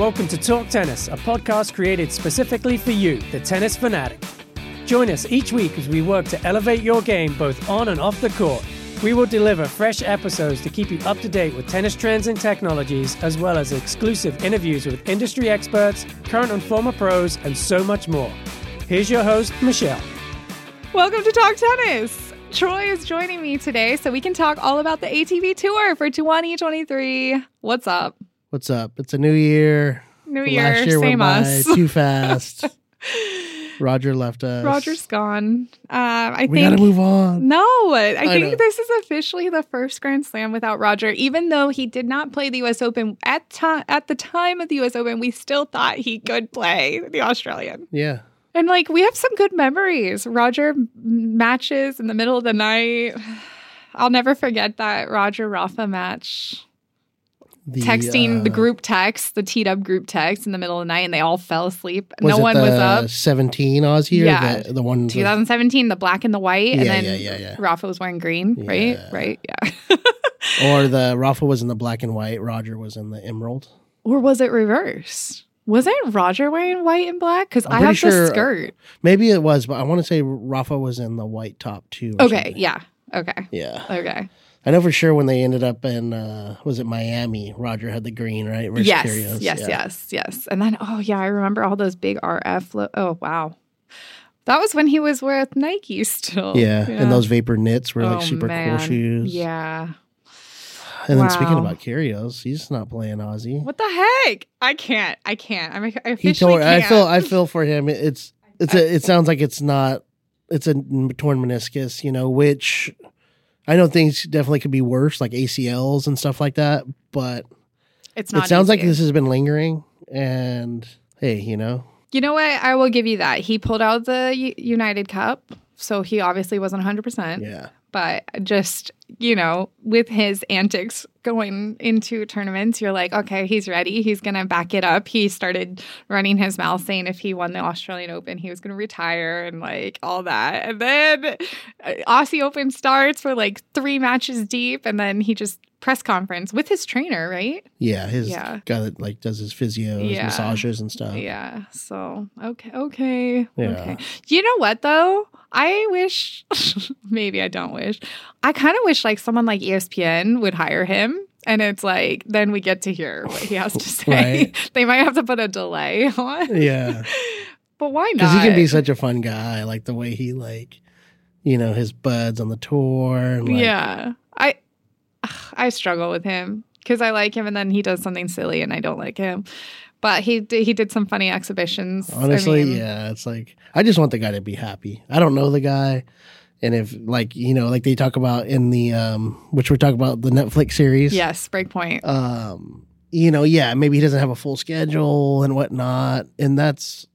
Welcome to Talk Tennis, a podcast created specifically for you, the tennis fanatic. Join us each week as we work to elevate your game both on and off the court. We will deliver fresh episodes to keep you up to date with tennis trends and technologies, as well as exclusive interviews with industry experts, current and former pros, and so much more. Here's your host, Michelle. Welcome to Talk Tennis. Troy is joining me today so we can talk all about the ATP Tour for 2023. What's up? What's up? It's a new year. New year, Last year same went us. by too fast. Roger left us. Roger's gone. Uh, I We think. gotta move on. No, I, I think know. this is officially the first Grand Slam without Roger. Even though he did not play the U.S. Open at ti- at the time of the U.S. Open, we still thought he could play the Australian. Yeah. And like we have some good memories. Roger matches in the middle of the night. I'll never forget that Roger Rafa match. The, Texting the uh, group text, the teed up group text in the middle of the night, and they all fell asleep. No one the was up. 17 Aussie Yeah. the, the one? 2017, the black and the white, and then yeah, yeah, yeah. Rafa was wearing green, right? Yeah. Right, yeah. Or the Rafa was in the black and white. Roger was in the emerald. or was it reverse? Wasn't Roger wearing white and black? Because I have sure- the skirt. Maybe it was, but I want to say Rafa was in the white top too. Okay, something. yeah. Okay. Yeah. Okay. I know for sure when they ended up in, uh, was it Miami? Roger had the green, right? Yes, yes, Yeah. yes, yes. And then, oh yeah, I remember all those big RF. Lo- oh wow, that was when he was with Nike still. Yeah. And those vapor knits were like Oh, super man. cool shoes. Yeah. And then speaking about Kyrgios, he's not playing Aussie. What the heck? I can't. I can't. I'm. I he officially tore. Can't. feel. I feel for him. It's. It's a. It sounds like it's not. It's a torn meniscus. You know, which I know things definitely could be worse, like ACLs and stuff like that. But It's not. it sounds like this has been lingering. And hey, you know, You know what? I will give you that. He pulled out the U- United Cup, so he obviously wasn't 100. percent yeah, but just you know with his antics going into tournaments you're like okay he's ready he's gonna back it up he started running his mouth saying if he won the australian open he was gonna retire and like all that and then uh, aussie open starts for like three matches deep and then he just press conference with his trainer right yeah. His Yeah. guy that like does his physio, his Yeah. massages and stuff. yeah so okay okay Yeah. okay you know what though i wish maybe i don't wish i kind of wish like someone like espn would hire him and it's like then we get to hear what he has to say Right. they might have to put a delay on Yeah, but why not? because he can be such a fun guy. Like the way he like, you know, his buds on the tour. And like, yeah i i struggle with him because i like him and then he does something silly and i don't like him but he did, he did some funny exhibitions I Honestly, mean, yeah, it's like I just want the guy to be happy. I don't know the guy, and if like you know, like they talk about in the um, which we're talking about the Netflix series. yes breakpoint Um, you know, yeah, maybe he doesn't have a full schedule and whatnot, and that's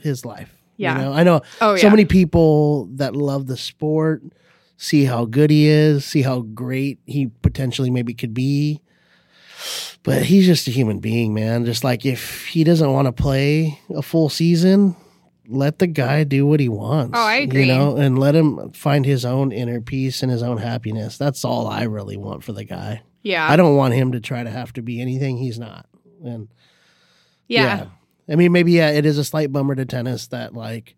his life. Yeah. you know? I know oh yeah so many people that love the sport see how good he is, see how great he potentially maybe could be. But he's just a human being, man. Just like if he doesn't want to play a full season, let the guy do what he wants. Oh, I agree. You know, and let him find his own inner peace and his own happiness. That's all I really want for the guy. yeah I don't want him to try to have to be anything he's not. And yeah. I mean, maybe yeah, it is a slight bummer to tennis that like,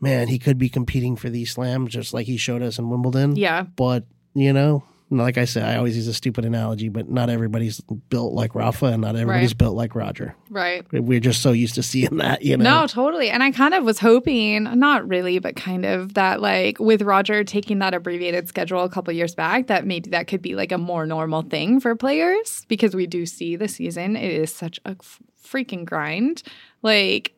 man, he could be competing for these slams just like he showed us in Wimbledon. Yeah. But you know, like I said, I always use a stupid analogy, but not everybody's built like Rafa, and not everybody's Right. built like Roger. Right. We're just so used to seeing that, you know. No, totally. And I kind of was hoping, not really, but kind of that like with Roger taking that abbreviated schedule a couple years back, that maybe that could be like a more normal thing for players because we do see the season. It is such a f- freaking grind. Like,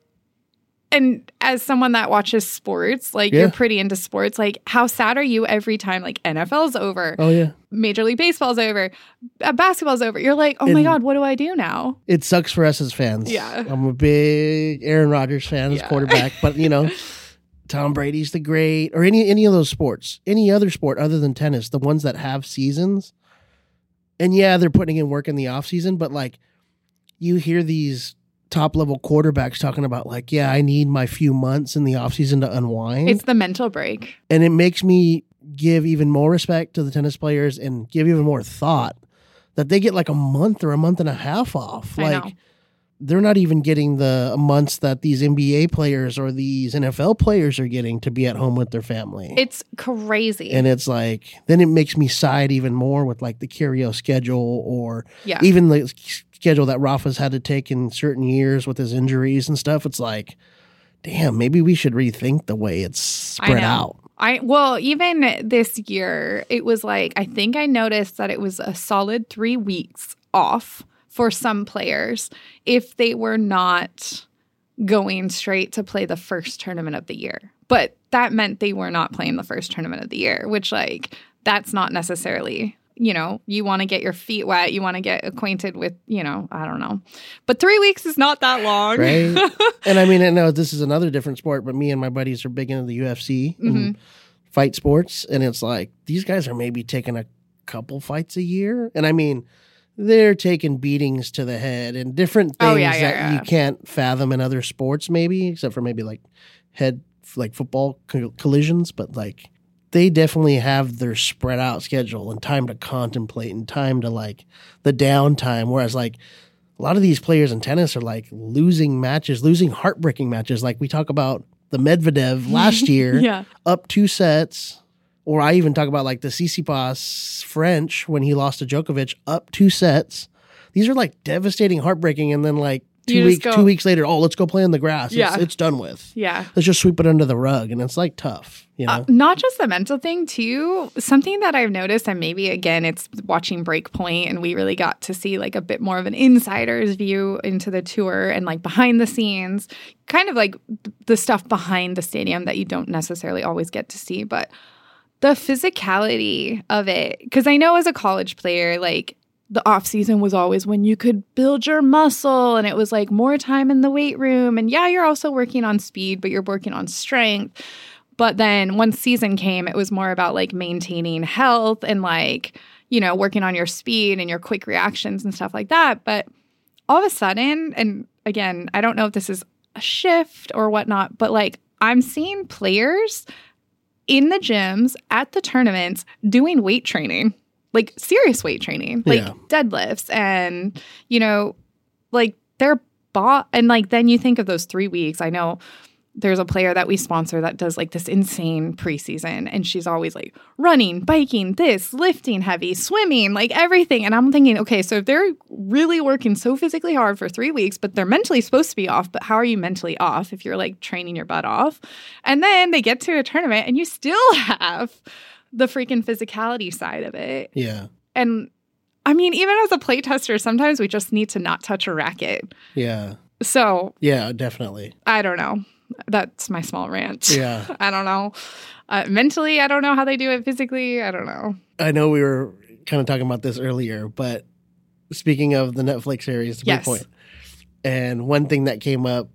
and as someone that watches sports, like Yeah. you're pretty into sports, like how sad are you every time like NFL's over, Oh yeah, Major League Baseball's over, uh, basketball's over? You're like, oh my And- God, what do I do now? it sucks for us as fans. Yeah. I'm a big Aaron Rodgers fan as Yeah. quarterback, but you know, Tom Brady's the great, or any any of those sports, any other sport other than tennis, the ones that have seasons. And yeah, they're putting in work in the off season, but like you hear these top level quarterbacks talking about like, yeah, I need my few months in the off season to unwind. It's the mental break. and it makes me give even more respect to the tennis players and give even more thought that they get like a month or a month and a half off. I Like know. they're not even getting the months that these NBA players or these NFL players are getting to be at home with their family. It's crazy. and it's like then it makes me side even more with like the Kyrgios schedule or yeah. even the schedule that Rafa's had to take in certain years with his injuries and stuff. It's like, damn, maybe we should rethink the way it's spread out. I well, even this year, it was like I think I noticed that it was a solid three weeks off for some players if they were not going straight to play the first tournament of the year. But that meant they were not playing the first tournament of the year, which like that's not necessarily you know, you want to get your feet wet, you want to get acquainted with, you know, I don't know. But 3 weeks is not that long. Right. and I mean, I know this is another different sport, but me and my buddies are big into the UFC Mm-hmm. and fight sports. And it's like, these guys are maybe taking a couple fights a year. And I mean, they're taking beatings to the head and different things Oh, yeah, yeah, that yeah. you can't fathom in other sports, maybe, except for maybe like head, like football co- collisions. But like, they definitely have their spread out schedule and time to contemplate and time to like the downtime. Whereas like a lot of these players in tennis are like losing matches, losing heartbreaking matches. Like we talk about the Medvedev last year, Yeah. up two sets. Or I even talk about like the Tsitsipas French when he lost to Djokovic, up two sets. These are like devastating, heartbreaking, and then like two weeks, go- two weeks later, oh, let's go play in the grass. Yeah. It's, it's done with. Yeah. Let's just sweep it under the rug, and it's like tough, you know. Uh, not just the mental thing too something that i've noticed and maybe again it's watching breakpoint and we really got to see like a bit more of an insider's view into the tour and like behind the scenes kind of like the stuff behind the stadium that you don't necessarily always get to see but the physicality of it because i know as a college player like the off season was always when you could build your muscle and it was like more time in the weight room. And yeah you're also working on speed but you're working on strength. But then once season came, it was more about like maintaining health and like, you know, working on your speed and your quick reactions and stuff like that. But all of a sudden, and again, I don't know if this is a shift or whatnot, but like I'm seeing players in the gyms at the tournaments doing weight training, like serious weight training, like Yeah. deadlifts and, you know, like they're bought. And like then you think of those three weeks. I know there's a player that we sponsor that does like this insane preseason and she's always like running, biking, this, lifting heavy, swimming, like everything. And I'm thinking, okay, so if they're really working so physically hard for three weeks, but they're mentally supposed to be off, but how are you mentally off if you're like training your butt off? And then they get to a tournament and you still have the freaking physicality side of it. yeah, And I mean, even as a playtester, sometimes we just need to not touch a racket. yeah, So yeah, definitely. I don't know. That's my small rant. Yeah. I don't know. Uh, mentally, I don't know how they do it. Physically, I don't know. I know we were kind of talking about this earlier, but speaking of the Netflix series, Yes. Breakpoint, and one thing that came up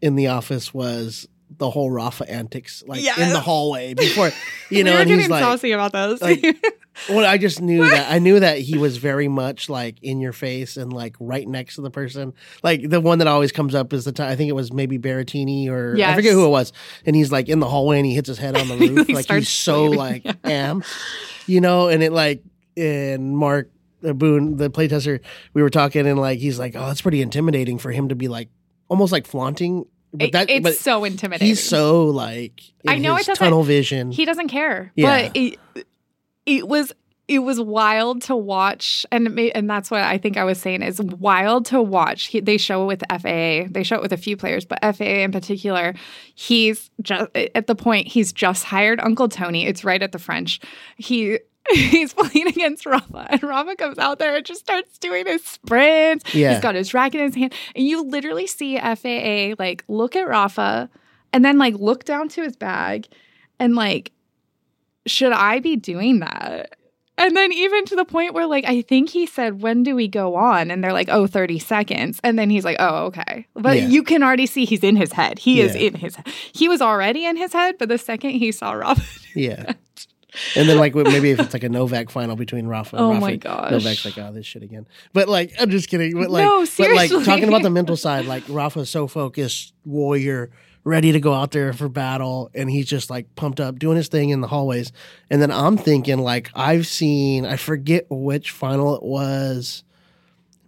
in the office was the whole Rafa antics, like in the hallway before, you we know, were and getting he's like, saucy about those. like, well, I just knew that I knew that he was very much like in your face and like right next to the person. Like the one that always comes up is the time I think it was maybe Berrettini or I forget who it was, and he's like in the hallway and he hits his head on the He, roof, like, like starts he's so like am, you know, and it like and Mark uh, Boone, the playtester, we were talking and like he's like, oh, that's pretty intimidating for him to be like almost like flaunting, but that it's but so intimidating. he's so like I know his it tunnel vision. he doesn't care. Yeah. But it, it was it was wild to watch, and it may, and that's what I think I was saying is wild to watch. He, they show it with FAA. They show it with a few players, but FAA in particular, he's just at the point he's just hired Uncle Tony. It's right at the French. He. He's playing against Rafa, and Rafa comes out there and just starts doing his sprints. Yeah. He's got his racket in his hand, and you literally see FAA like look at Rafa, and then like look down to his bag, and like should I be doing that? And then even to the point where like I think he said, when do we go on? And they're like, oh, 30 seconds. And then he's like, oh, okay. But Yeah. you can already see he's in his head. He is in his head. He was already in his head, but the second he saw Robin, Yeah. And then like maybe if it's like a Novak final between Rafa and Oh Rafa, my gosh. Novak's like, oh, this shit again. But like, I'm just kidding. But like, No, but like talking about the mental side, like Rafa's so focused, warrior, ready to go out there for battle, and he's just like pumped up, doing his thing in the hallways. And then I'm thinking, like, I've seen, I forget which final it was.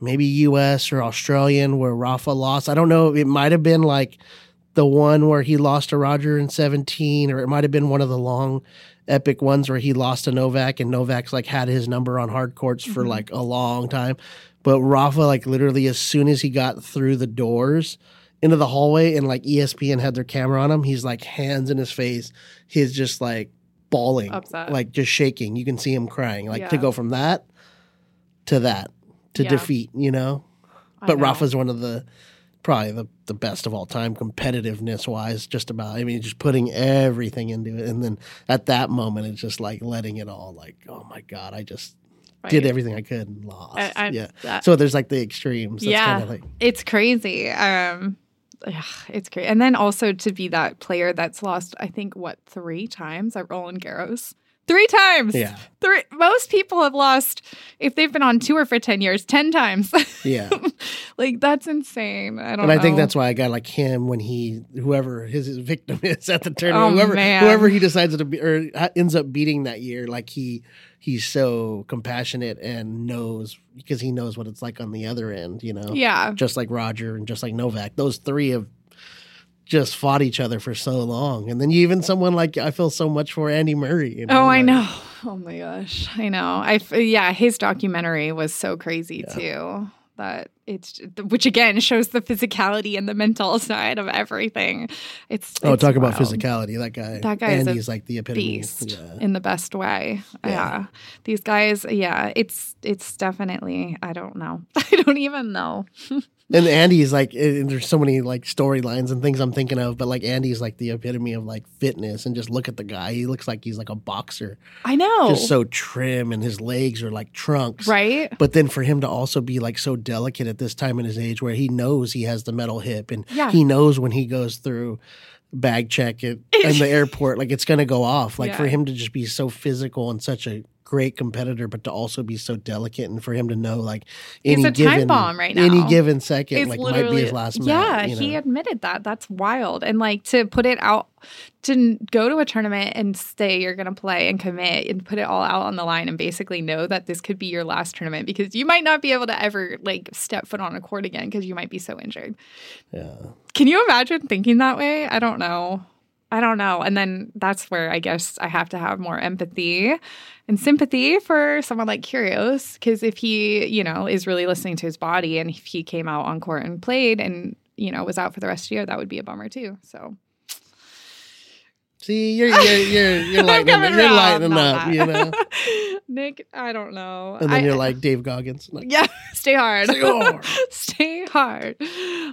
maybe U.S. or Australian where Rafa lost. I don't know. It might have been like the one where he lost to Roger in 17, or it might have been one of the long epic ones where he lost to Novak and Novak's like had his number on hard courts for Mm-hmm. like a long time. But Rafa, like literally, as soon as he got through the doors into the hallway and like ESPN had their camera on him, he's like hands in his face. He's just like bawling, Upset. like just shaking. You can see him crying. Like to go from that to that to Yeah. defeat, you know? I But know. Rafa's one of the probably the, the best of all time competitiveness wise just about i mean just putting everything into it and then at that moment it's just like letting it all like oh my god i just did everything i could and lost. I- I- yeah. that- so there's like the extremes. That's yeah, like, it's crazy. Um, it's crazy, and then also to be that player that's lost, I think what three times at Roland Garros. Three times. yeah. Three, most people have lost if they've been on tour for 10 years 10 times. Yeah. Like that's insane. I don't and i think that's why a guy like him when he whoever his victim is at the tournament Oh, whoever man. whoever he decides to be or ends up beating that year like he he's so compassionate and knows because he knows what it's like on the other end you know? Yeah. Just like Roger and just like Novak. Those three have just fought each other for so long. And then you even someone like I feel so much for Andy Murray. you oh i know oh my gosh i know i yeah his documentary was so crazy too that it's which again shows the physicality and the mental side of everything it's Oh, it's talk about physicality. That guy, That guy is Andy's like the epitome. beast Yeah. in the best way. Yeah. Yeah. These guys, yeah, it's it's definitely I don't know. I don't even know. And Andy's like, there's so many like storylines and things I'm thinking of, but like Andy's like the epitome of like fitness. And just look at the guy; he looks like he's like a boxer, I know. just so trim, and his legs are like trunks. right? But then for him to also be like so delicate at this time in his age where he knows he has the metal hip and Yeah. he knows when he goes through bag check at, in the airport, like it's going to go off. Like for him to just be so physical and such a great competitor, but to also be so delicate and for him to know like any given, bomb right now. any given second, It's like might be his last yeah, match. you he know? admitted that. That's wild. And like to put it out, to go to a tournament and say you're going to play and commit and put it all out on the line and basically know that this could be your last tournament because you might not be able to ever like step foot on a court again because you might be so injured. yeah. Can you imagine thinking that way? I don't know. I don't know. And then that's where I guess I have to have more empathy and sympathy for someone like Kyrgios. Because if he, you know, is really listening to his body and if he came out on court and played and, you know, was out for the rest of the year, that would be a bummer too. So See, you're you're you're, you're lightening, you're around lightening up, that. you know. Nick, I don't know. And then I- you're like Dave Goggins. Like, Yeah, stay hard. Stay hard. stay hard.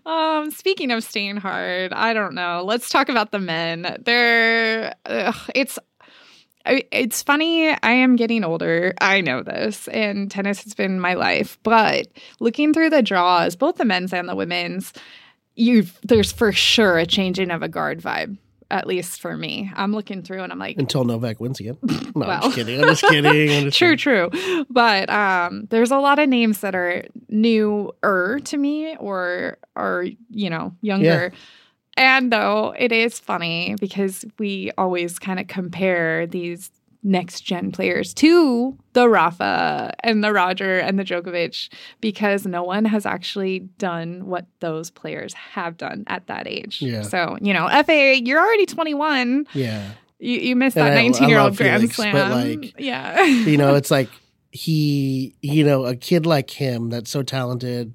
Um, speaking of staying hard, I don't know. Let's talk about the men. They're ugh, it's it's funny. I am getting older. I know this, and tennis has been my life. But looking through the draws, both the men's and the women's, you there's for sure a changing of a guard vibe. At least for me, I'm looking through and I'm like, until Novak wins again. No, I'm just kidding. I'm just kidding. I'm just true, kidding. true. But um, there's a lot of names that are newer to me or are, you know, younger. And though it is funny because we always kind of compare these next gen players to the Rafa and the Roger and the Djokovic because no one has actually done what those players have done at that age. Yeah. So, you know, FA, you're already 21. Yeah. You, you missed that I- I 19 year old Grand Felix, Slam. but, like, yeah. you know, it's like he, you know, a kid like him that's so talented,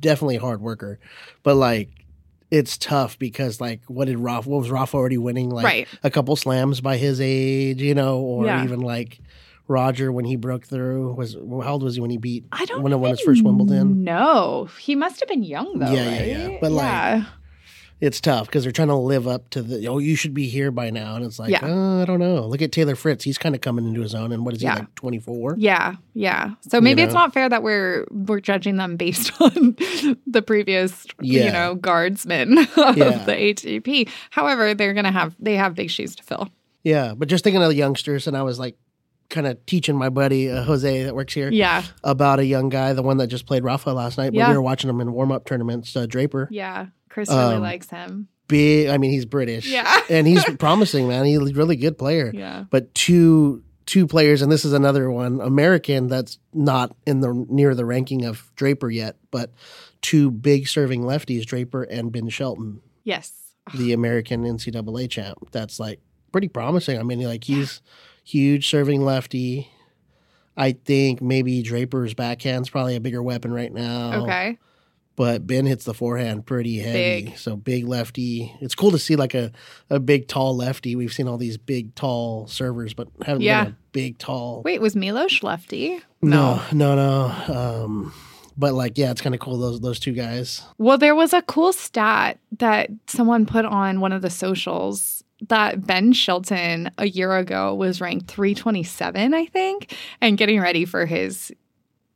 definitely a hard worker, but like it's tough because like what did Rafa? What was Rafa already winning? Like Right. a couple slams by his age, you know, or Yeah. even like Roger when he broke through was how old was he when he beat? I don't when he won his first Wimbledon. No, he must have been young though. Yeah, yeah, right? yeah. But, like, Yeah. It's tough because they're trying to live up to the oh you should be here by now, and it's like Yeah. uh, I don't know. Look at Taylor Fritz; he's kind of coming into his own. And what is Yeah. he like twenty four? yeah, yeah. So maybe it's know? not fair that we're we're judging them based on the previous, Yeah. you know, guardsmen of the ATP. However, they're gonna have they have big shoes to fill. Yeah, but just thinking of the youngsters, and I was like, kind of teaching my buddy uh, Jose that works here Yeah, about a young guy, the one that just played Rafa last night. But Yeah. we were watching him in warm up tournaments. Uh, Draper, yeah. Chris really Um, likes him. big. I mean, he's British. Yeah. and he's promising, man. He's a really good player. Yeah, But two two players, and this is another one American that's not in the near the ranking of Draper yet, but two big serving lefties, Draper and Ben Shelton, Yes. the American NCAA champ. That's like pretty promising. I mean, like he's huge serving lefty. I think maybe Draper's backhand's probably a bigger weapon right now. Okay. But Ben hits the forehand pretty heavy. Big. So big lefty. It's cool to see like a, a big tall lefty. We've seen all these big tall servers, but haven't Yeah. been a big tall. Wait, was Milos lefty? no, no, no. Um, but like, yeah, it's kind of cool those those two guys. Well, there was a cool stat that someone put on one of the socials that Ben Shelton a year ago was ranked 327, I think, and getting ready for his.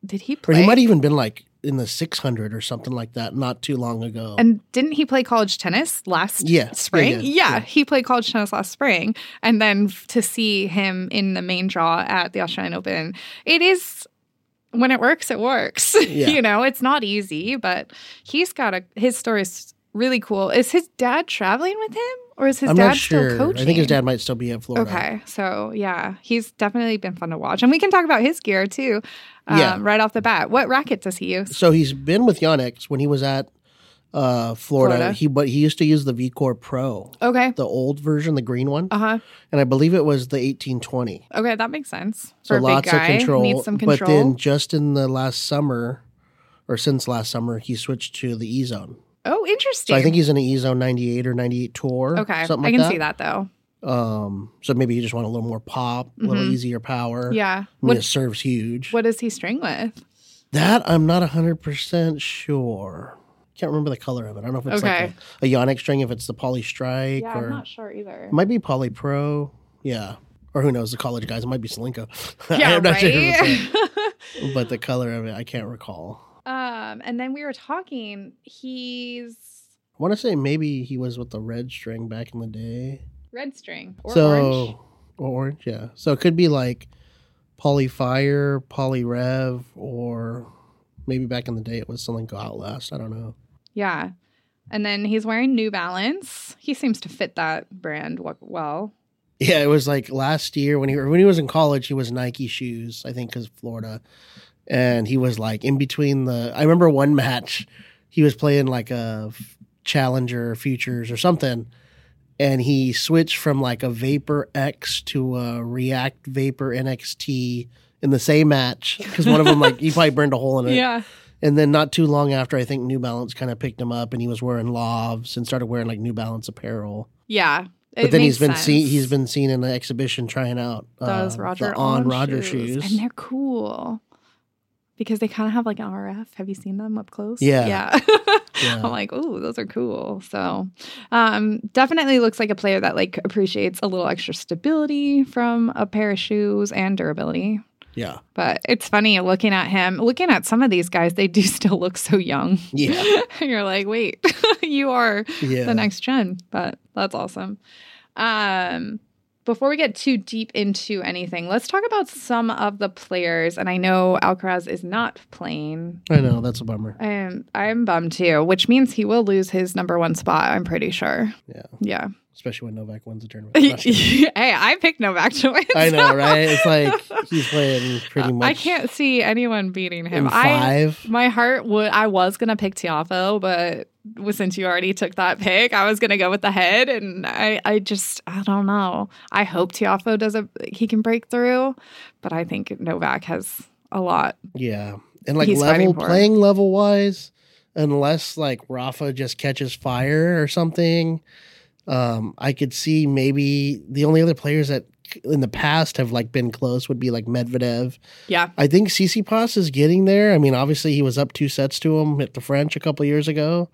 Did he Or he might have even been like in the six hundred or something like that not too long ago. and didn't he play college tennis last Yeah, spring? yeah, Yeah, yeah. he played college tennis last spring. And then to see him in the main draw at the Australian Open, it is when it works, it works. Yeah. you know, it's not easy, but he's got a his story is really cool. Is his dad traveling with him or is his I'm dad not sure. still coaching? I think his dad might still be at Florida. Okay, so yeah, he's definitely been fun to watch, and we can talk about his gear too. Um, Yeah. right off the bat. What racket does he use? So he's been with Yonex when he was at uh, Florida. Florida. He but he used to use the VCore Pro, Okay. the old version, the green one, Uh huh. and I believe it was the 1820. Okay, that makes sense. So For lots guy, of control. needs some control. But then just in the last summer, or since last summer, he switched to the E Zone. oh, interesting. So I think he's in an E Zone 98 or 98 tour. okay. something I like can see that though. Um, so maybe you just want a little more pop, a little Mhm. easier power. Yeah. I mean, What it serves huge. What does he string with? That I'm not 100% sure. Can't remember the color of it. I don't know if it's Okay. like a, a Yonex string, if it's the Poly Strike Yeah, or I'm not sure either. it might be Poly Pro. Yeah. Or who knows, the college guys. It might be Solinco. Yeah, I'm not sure right. that. but the color of it, I can't recall. um, and then we were talking. He's I want to say maybe he was with the red string back in the day. Red string or so, orange. or orange, yeah. So it could be like Poly Fire, Poly Rev, or maybe back in the day it was Solinco Outlast. I don't know. Yeah. And then he's wearing New Balance. He seems to fit that brand well. Yeah, it was like last year when he when he was in college, he was Nike shoes, I think, because Florida, and he was like in between the. I remember one match, he was playing like a Challenger Futures or something, and he switched from like a Vapor X to a React Vapor NXT in the same match because one of them like he probably burned a hole in it. Yeah. And then not too long after, I think New Balance kind of picked him up, and he was wearing Lovs and started wearing like New Balance apparel. Yeah. But then he's been seen he's been seen in the exhibition trying out those uh, Roger the on Roger shoes. and they're cool because they kind of have like an RF. Have you seen them up close? Yeah. yeah. Yeah. I'm like, oh, those are cool. So, um, definitely looks like a player that like appreciates a little extra stability from a pair of shoes and durability. yeah, But it's funny looking at him, looking at some of these guys, they do still look so young. yeah, You're like, wait, you are yeah. the next gen, but that's awesome. Um, before we get too deep into anything, let's talk about some of the players. And I know Alcaraz is not playing. I know that's a bummer. I'm I'm bummed too, which means he will lose his number one spot. I'm pretty sure. Yeah, Yeah. Especially when Novak wins the tournament. Hey, I picked Novak to win. I know, right? It's like he's playing pretty much. I can't see anyone beating him. in I five. my heart would. I was gonna pick Tiafoe, but since you already took that pick, I was gonna go with the head, and I, I just, I don't know. I hope Tiafoe does a, he can break through, but I think Novak has a lot. yeah, and like level playing level wise, unless like Rafa just catches fire or something, um, I could see maybe the only other players that in the past have like been close would be like Medvedev. Yeah, I think Tsitsipas is getting there. I mean, obviously he was up two sets to him at the French a couple years ago.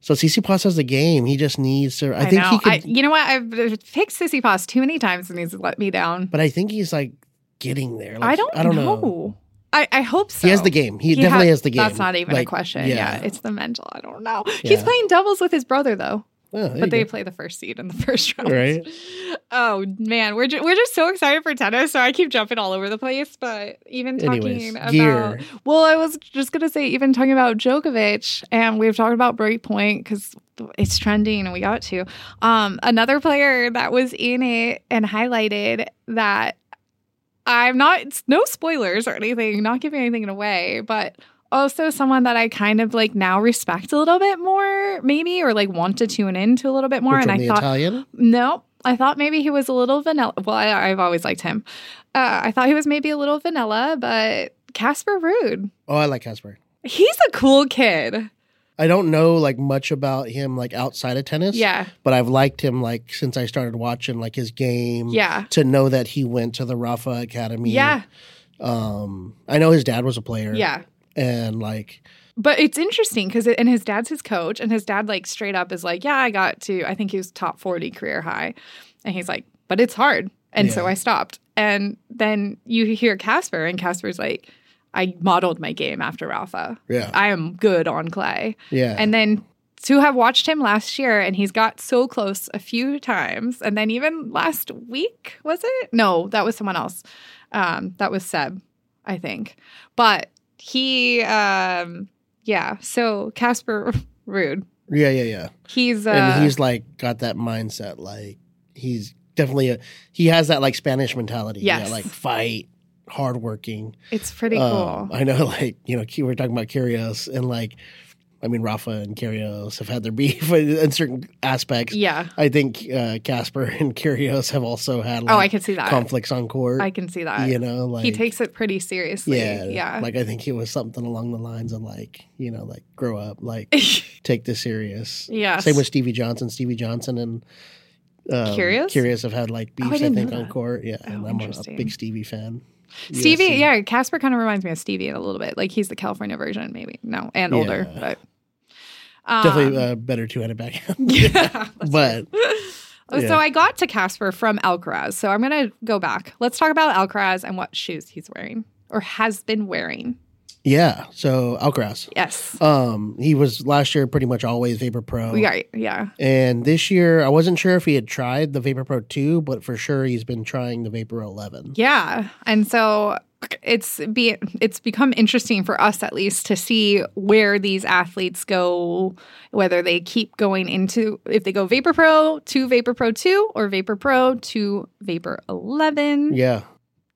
So Tsitsipas has the game. He just needs to. I, I, think know. he could, I, you know what? I've picked Tsitsipas too many times, and he's let me down. but I think he's like getting there. Like, I don't. I don't know. know. I, I hope so. He has the game. He, He definitely ha- has the game. That's not even a question. yeah. Yeah. it's the mental. I don't know. He's playing doubles with his brother though, Oh, but they go. play the first seed in the first round. Right. Oh man, we're ju- we're just so excited for tennis. So I keep jumping all over the place. But even talking Anyways, about gear. well, I was just gonna say even talking about Djokovic, and we've talked about Breakpoint because it's trending, and we got to um another player that was in it and highlighted that I'm not it's no spoilers or anything, not giving anything away, but also someone that I kind of like now respect a little bit more, maybe, or like want to tune into a little bit more. Which and I thought, Italian? no, I thought maybe he was a little vanilla. Well, I, I've always liked him. Uh, I thought he was maybe a little vanilla, but Casper Ruud, Oh, I like Casper. he's a cool kid. I don't know like much about him like outside of tennis. Yeah, But I've liked him like since I started watching like his game. yeah, To know that he went to the Rafa Academy. yeah, Um, I know his dad was a player. yeah. And like, But it's interesting because, and his dad's his coach, and his dad, like, straight up is like, Yeah, I got to, I think he was top 40 career high. And he's like, But it's hard. And so I stopped. And then you hear Casper, and Casper's like, I modeled my game after Rafa. yeah, I am good on clay. yeah, And then to have watched him last year, and he's got so close a few times. And then even last week, was it? No, that was someone else. Um, that was Seb, I think. But he, um, yeah. So Casper Rude, yeah, yeah, yeah. he's uh, and he's like got that mindset. Like he's definitely a he has that like Spanish mentality. Yes. Yeah, like fight, hardworking. it's pretty Um, cool. I know, like you know, we we're talking about Kyrgios and like, I mean, Rafa and Kyrgios have had their beef in certain aspects. yeah. I think uh, Casper and Kyrgios have also had like Oh, I can see that. conflicts on court. I can see that. you know, like he takes it pretty seriously. yeah, Yeah. Like I think it was something along the lines of like, you know, like grow up, like take this serious. Yeah. Same with Stevie Johnson. Stevie Johnson and um, Kyrgios? Kyrgios have had like Oh, I beefs. I, think on court. Yeah, Oh, and I'm a, big Stevie fan. Stevie, USC. yeah, Casper kind of reminds me of Stevie a little bit. Like he's the California version, maybe. No, and older, Yeah. but um, definitely uh, better two-handed backhand. yeah. but Yeah. So I got to Casper from Alcaraz. So I'm gonna go back. Let's talk about Alcaraz and what shoes he's wearing or has been wearing. Yeah, so Alcaraz. Yes. Um, he was last year pretty much always Vapor Pro. Yeah, yeah. And this year, I wasn't sure if he had tried the Vapor Pro 2, but for sure he's been trying the Vapor 11. Yeah. And so it's be it's become interesting for us at least to see where these athletes go, whether they keep going into if they go Vapor Pro to Vapor Pro 2 or Vapor Pro to Vapor 11. Yeah.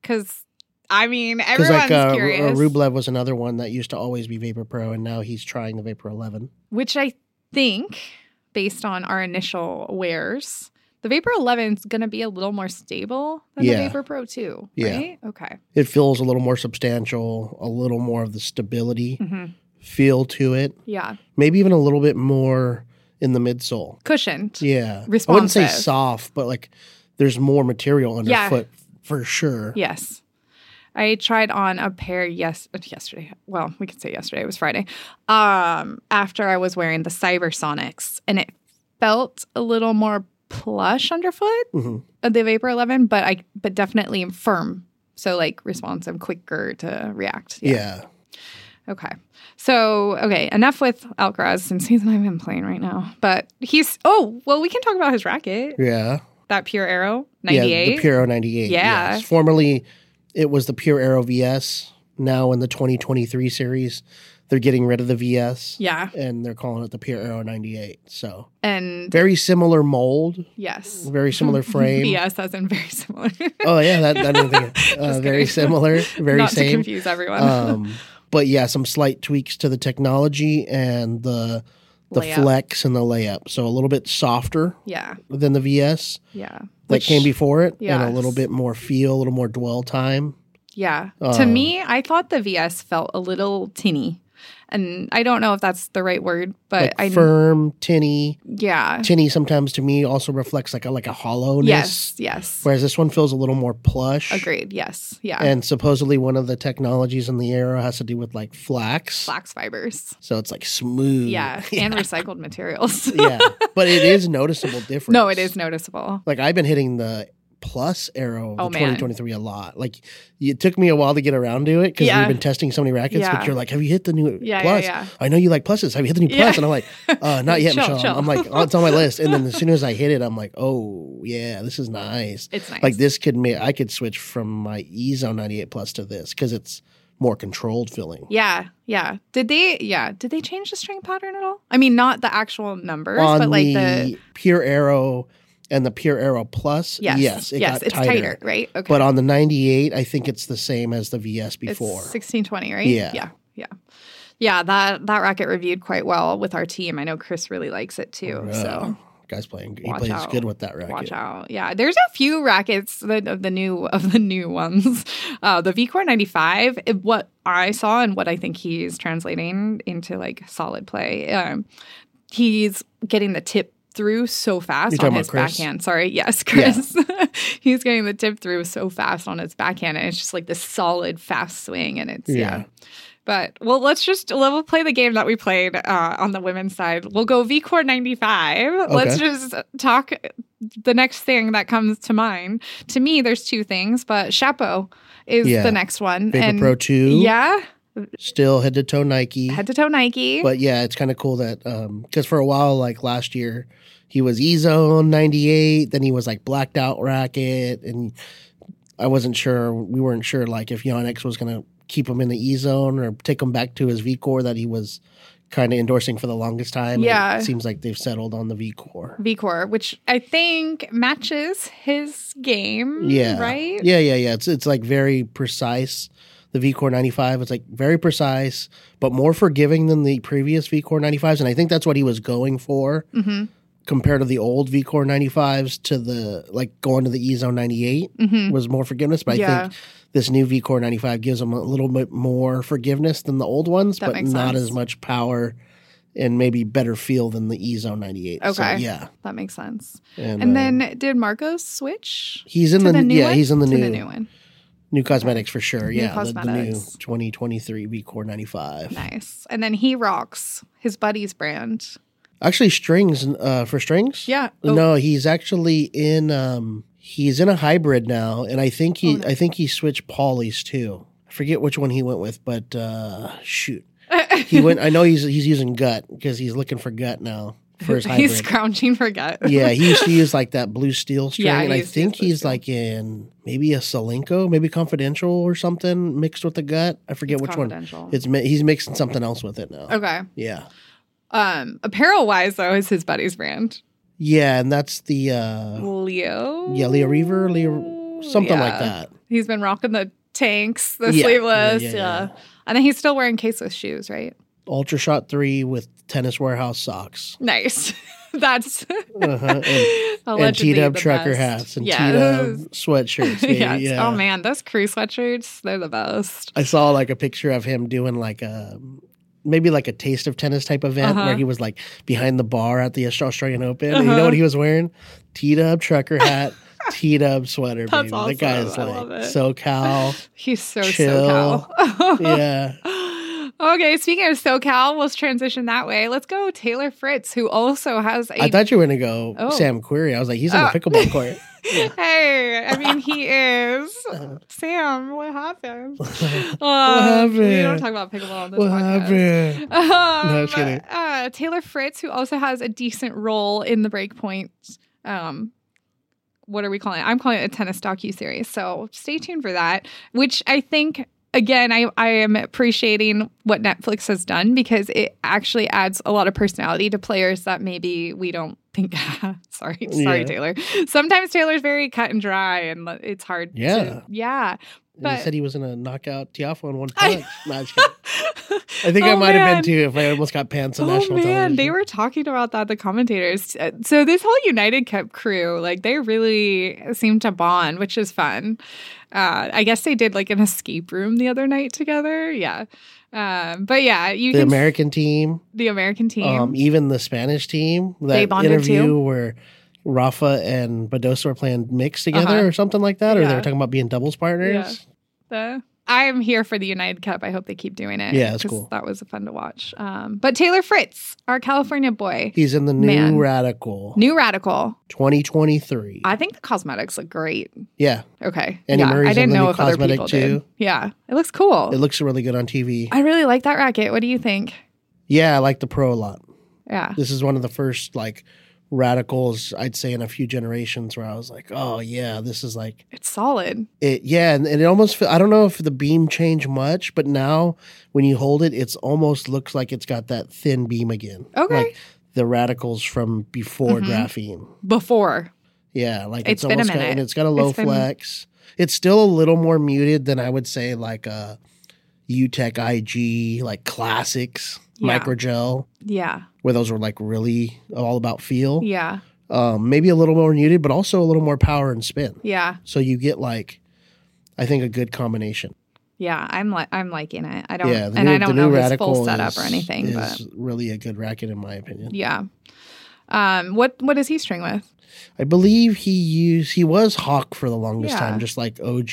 Because I mean, everyone's like uh, R- curious. Rublev was another one that used to always be Vapor Pro, and now he's trying the Vapor 11. which I think, based on our initial wears, the Vapor 11 is going to be a little more stable than Yeah. the Vapor Pro 2, Yeah. Okay. It feels a little more substantial, a little more of the stability hmm feel to it, Yeah. maybe even a little bit more in the midsole. Cushioned. Yeah. I wouldn't say soft, but like there's more material Yeah. underfoot for sure. Yes. I tried on a pair yes yesterday. Well, we could say yesterday. It was Friday. Um, after I was wearing the Cybersonics, and it felt a little more plush underfoot Mhm. of the Vapor 11, but I but definitely firm. So like responsive, quicker to react. Yeah. Okay. So, okay, enough with Alcaraz since he's not even playing right now. But he's, oh, well, we can talk about his racket, Yeah. that Pure Aero ninety eight. Yeah, 98. the Puro 98. Yeah. Yes. Formerly, it was the Pure Aero VS. Now in the 2023 series, they're getting rid of the VS yeah. and they're calling it the Pure Aero 98. So And very similar mold, yes. very similar frame. Yes, as in very similar. Oh yeah, that, that didn't think uh, very similar, very same. Not to confuse everyone. Um, but yeah, some slight tweaks to the technology and the the Layup. flex and the layup. So a little bit softer yeah. than the VS Yeah. that Which- came before it, and a little bit more feel, a little more dwell time. Yeah. To um, me, I thought the VS felt a little tinny. And I don't know if that's the right word, but like I firm, tinny. yeah. Tinny sometimes to me also reflects like a like a hollowness. Yes, yes. Whereas this one feels a little more plush. Agreed. Yes. Yeah. And supposedly one of the technologies in the Aero has to do with like flax. Flax fibers. So it's like smooth. Yeah. And recycled materials. yeah. But it is noticeable difference. no, it is noticeable. Like I've been hitting the plus arrow Oh, of man. 2023 a lot. Like it took me a while to get around to it because Yeah. we've been testing so many rackets. Yeah. But you're like, have you hit the new Yeah, plus? yeah. I know you like pluses. Have you hit the new plus? And I'm like, uh, not yet, Chill, Michelle. chill. I'm like, oh, it's on my list. And then as soon as I hit it, I'm like, oh yeah, this is nice. It's nice. Like this could make I could switch from my E Zone 98 plus to this because it's more controlled feeling. Yeah, yeah. Did they? Yeah. Did they change the string pattern at all? I mean, not the actual numbers, on but like the, the Pure Aero and the Pure Aero Plus, Yes. yes, it yes, got it's tighter. tighter. right? Okay. But on the 98, I think it's the same as the VS it's before. 1620, right? Yeah. Yeah. Yeah. Yeah, that that racket reviewed quite well with our team. I know Chris really likes it too. So Uh, guy's playing. He Watch plays out. good with that racket. Watch out. Yeah, there's a few rackets that, of the new of the new ones. Uh, the VCore 95, it- what I saw and what I think he's translating into like solid play. Um, he's getting the tip through so fast You're on his backhand. Sorry, yes, Chris. he's getting the tip through so fast on his backhand, and it's just like this solid fast swing, and it's yeah. Yeah. But well, let's just we'll play the game that we played uh, on the women's side. We'll go VCore 95. Let's just talk the next thing that comes to mind. To me, there's two things, but Shapo is Yeah. the next one. Vapor and Pro 2, yeah, still head to toe Nike. head to toe Nike. But yeah, it's kind of cool that um, because for a while, like last year, he was E Zone 98, then he was like blacked out racket, and I wasn't sure. We weren't sure like if Yonex was going to keep him in the E Zone or take him back to his V Core that he was kind of endorsing for the longest time. Yeah. it seems like they've settled on the V Core. VCore, which I think matches his game. Yeah, Right? Yeah, yeah, yeah. It's it's like very precise. The V Core 95 It's like very precise, but more forgiving than the previous V Core 95s, and I think that's what he was going for. Mm-hmm. compared to the old V Core 95s to the like going to the E Zone 98 Mm-hmm. was more forgiveness. But I think this new V Core 95 gives them a little bit more forgiveness than the old ones, That but not sense. as much power and maybe better feel than the E Zone 98. So, Okay. yeah. That makes sense. And, And uh, then did Marcos switch? he's in the, the new yeah, one? he's in the new, the new one. New cosmetics for sure. New yeah, the, the new 2023 V Core 95. Nice. And then he rocks his buddy's brand. Actually, strings uh, for strings. Yeah. Oh, No, he's actually in. Um, he's in a hybrid now, and I think he. Oh, nice. I think he switched polys too. I forget which one he went with, but uh, shoot, he went. I know he's he's using gut because he's looking for gut now for his hybrid. He's scrounging for gut. yeah, he used to use like that blue steel string, Yeah, and I used to use think he's steel. like in maybe a Solinco, maybe confidential or something mixed with the gut. I forget It's which one. It's he's mixing something else with it now. Okay. Yeah, Um, apparel wise though is his buddy's brand. yeah, and that's the uh, Leo. yeah Leo Reaver, Leo something like that. He's been rocking the tanks, the Yeah. sleeveless, Yeah, yeah, yeah, yeah. And then he's still wearing K-Swiss shoes, right? Ultra Shot 3 with Tennis Warehouse socks. Nice. That's Uh-huh. And, and T Dub trucker best. hats and Yeah. T Dub sweatshirts. baby. yes. Yeah. Oh man, those crew sweatshirts, they're the best. I saw like a picture of him doing like a maybe like a taste of tennis type event Uh-huh. where he was like behind the bar at the Australian Open. And you Uh-huh. know what he was wearing? T Dub trucker hat, T Dub sweater. That's baby. The guy is awesome. I like. SoCal. He's so Chill. SoCal. yeah. Okay, speaking of SoCal, let's transition that way. Let's go Taylor Fritz, who also has a I thought you were gonna go Oh. Sam Querrey. I was like, he's on Oh. the pickleball court. Hey, I mean, he is. Sam, what happened? what happened? We don't talk about pickleball on this what podcast. happened? Um, No, just kidding. Uh, Taylor Fritz, who also has a decent role in the Breakpoint. Um, what are we calling it? I'm calling it a tennis docu series. So stay tuned for that. Which I think, again, I I am appreciating what Netflix has done because it actually adds a lot of personality to players that maybe we don't think. sorry, sorry, Yeah. Taylor. Sometimes Taylor's very cut and dry, and it's hard. Yeah. to, yeah. And But- he said he was going to knock out Tiafoe in one punch. I'm. I think I Oh, might have been too if I almost got pants on Oh national man, television. they were talking about that. The commentators. Uh, So this whole United Cup crew, like they really seem to bond, which is fun. Uh, I guess they did like an escape room the other night together. Yeah, um, but yeah, you the can American team, the American team. um, even the Spanish team. That They bonded interview too? where Rafa and Badosa were playing mixed together Uh-huh. or something like that, or they were talking about being doubles partners. the I am here for the United Cup. I hope they keep doing it. Yeah, that's cool. That was fun to watch. Um, but Taylor Fritz, our California boy, He's in the new Man. Radical new radical. 2023. I think the cosmetics look great. yeah, Okay. Yeah, Murray's I didn't know if other cosmetic people too. did. Yeah. It looks cool. it looks really good on TV. I really like that racket. What do you think? yeah, I like the Pro a lot. Yeah. This is one of the first like radicals I'd say in a few generations where I was like, oh yeah, this is like It's solid. it. Yeah, and, and it almost i don't know if the beam changed much, but now when you hold it, it's almost looks like it's got that thin beam again. Okay. like the radicals from before Mhm. graphene. Before. Yeah, like It's it's, been a almost got, and it's got a low It's been- flex. It's still a little more muted than I would say like a YouTek IG, like classics, Yeah. microgel, Yeah. Where those were like really all about feel. Yeah. Um, maybe a little more muted, but also a little more power and spin. Yeah. So you get like, I think a good combination. Yeah. I'm like I'm liking it. I don't yeah, the and I don't new know his radical full setup is, or anything, is but really a good racket in my opinion. yeah. Um what what does he string with? I believe he used he was Hawk for the longest Yeah. time, just like OG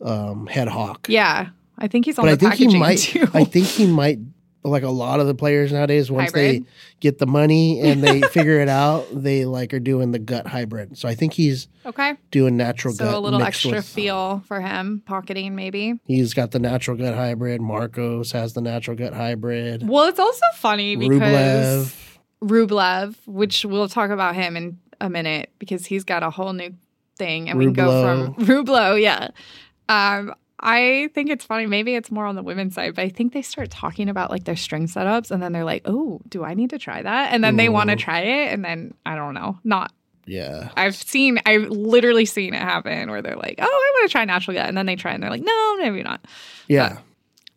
um, head Hawk. Yeah. I think he's on but I the think he might. too. I think he might. Like a lot of the players nowadays, once Hybrid? they get the money and they figure it out, they like are doing the gut hybrid. So I think he's okay. doing natural gut. So a little extra with- feel for him, pocketing maybe. He's got the natural gut hybrid. Marcos has the natural gut hybrid. Well, it's also funny because Rublev. Rublev, which we'll talk about him in a minute because he's got a whole new thing, and we can go from Rublo, yeah. Um, I think it's funny. Maybe it's more on the women's side, but I think they start talking about like their string setups, and then they're like, "Oh, do I need to try that?" And then they want to try it, and then I don't know. Not Yeah. I've seen, I've literally seen it happen where they're like, "Oh, I want to try natural gut," and then they try, and they're like, "No, maybe not." Yeah.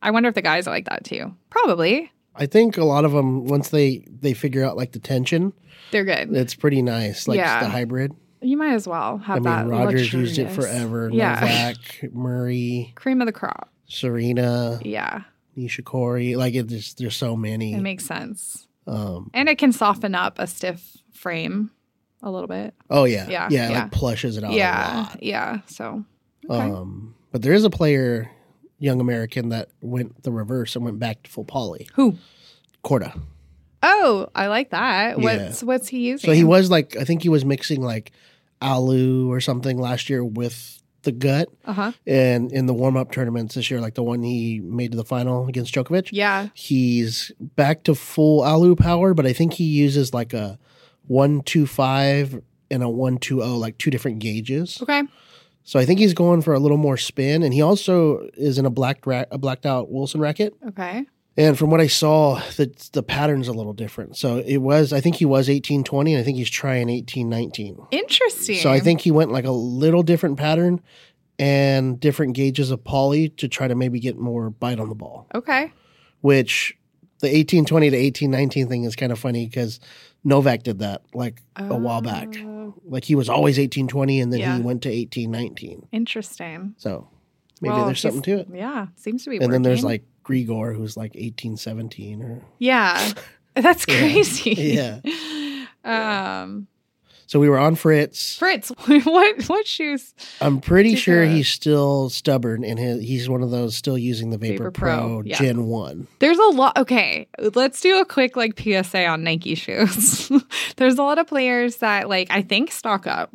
I wonder if the guys are like that too. Probably. I think a lot of them once they they figure out like the tension, They're good. it's pretty nice. Like Yeah. the hybrid. You might as well have I mean, that. Rogers used it forever. Yeah. Novak, Murray, Cream of the crop. Serena, Yeah, Nishikori. Like it, there's there's so many. it makes sense. um. And it can soften up a stiff frame a little bit. Oh yeah. Yeah, Yeah. yeah. Like plushes it out. A yeah, lot. yeah. So, okay. Um. But there is a player, young American, that went the reverse and went back to full poly. who? Korda. Oh, I like that. Yeah. What's what's he using? So he was like, I think he was mixing like alu or something last year with the gut, Uh huh. and in the warm up tournaments this year, like the one he made to the final against Djokovic. Yeah. He's back to full alu power, but I think he uses like a one two five and a one two zero, like two different gauges. Okay. So I think he's going for a little more spin, and he also is in a black ra- a blacked out Wilson racket. Okay. And from what I saw, the the pattern's a little different. So it was, I think he was eighteen twenty, and I think he's trying eighteen nineteen. Interesting. So I think he went like a little different pattern and different gauges of poly to try to maybe get more bite on the ball. Okay. Which the eighteen twenty to eighteen nineteen thing is kind of funny because Novak did that like a while back. Oh, Like he was always eighteen twenty, and then Yeah. he went to eighteen nineteen. Interesting. So maybe Well, there's something to it. Yeah. Seems to be. And then there's like Grigor, who's like eighteen seventeen or Yeah. That's crazy. yeah. Um, So we were on Fritz. Fritz, what what shoes? I'm pretty sure he's still stubborn and he, he's one of those still using the Vapor, Vapor Pro, Pro, yeah. Gen 1. There's a lot. Okay, let's do a quick like PSA on Nike shoes. There's a lot of players that like I think stock up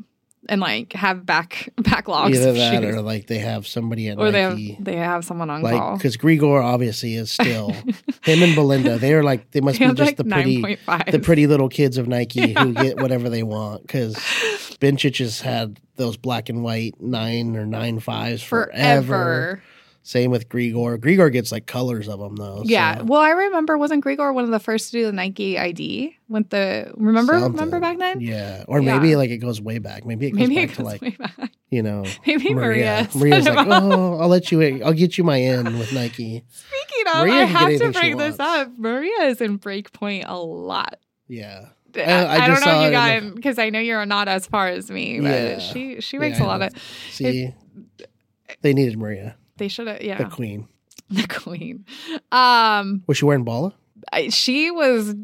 and like have back backlogs Either of that shoes. or like they have somebody at or they have Nike. they have someone on like, call. because Grigor obviously is still him and Belinda. They're like they must They be just like the pretty, 9.5. the pretty little kids of Nike who get whatever they want. Because Bencic has had those black and white nine or nine fives forever. forever. Same with Grigor. Grigor gets like colors of them though. Yeah. so- Well, I remember wasn't Grigor one of the first to do the Nike ID? Went the remember Something. remember back then? Yeah, or Yeah. maybe like it goes way back. Maybe it goes Maybe back it to like way back. you know Maybe Maria. Maria. Maria's like, oh, I'll let you. in. I'll get you my in with Nike. Speaking of, Maria I have to bring this up. Maria is in Breakpoint a lot. Yeah, I, I- I don't know you it got because I know you're not as far as me, but Yeah. she she makes Yeah, a lot of. see, they needed Maria, They should have, Yeah. the queen. the queen. Um, Was she wearing balla? I- she was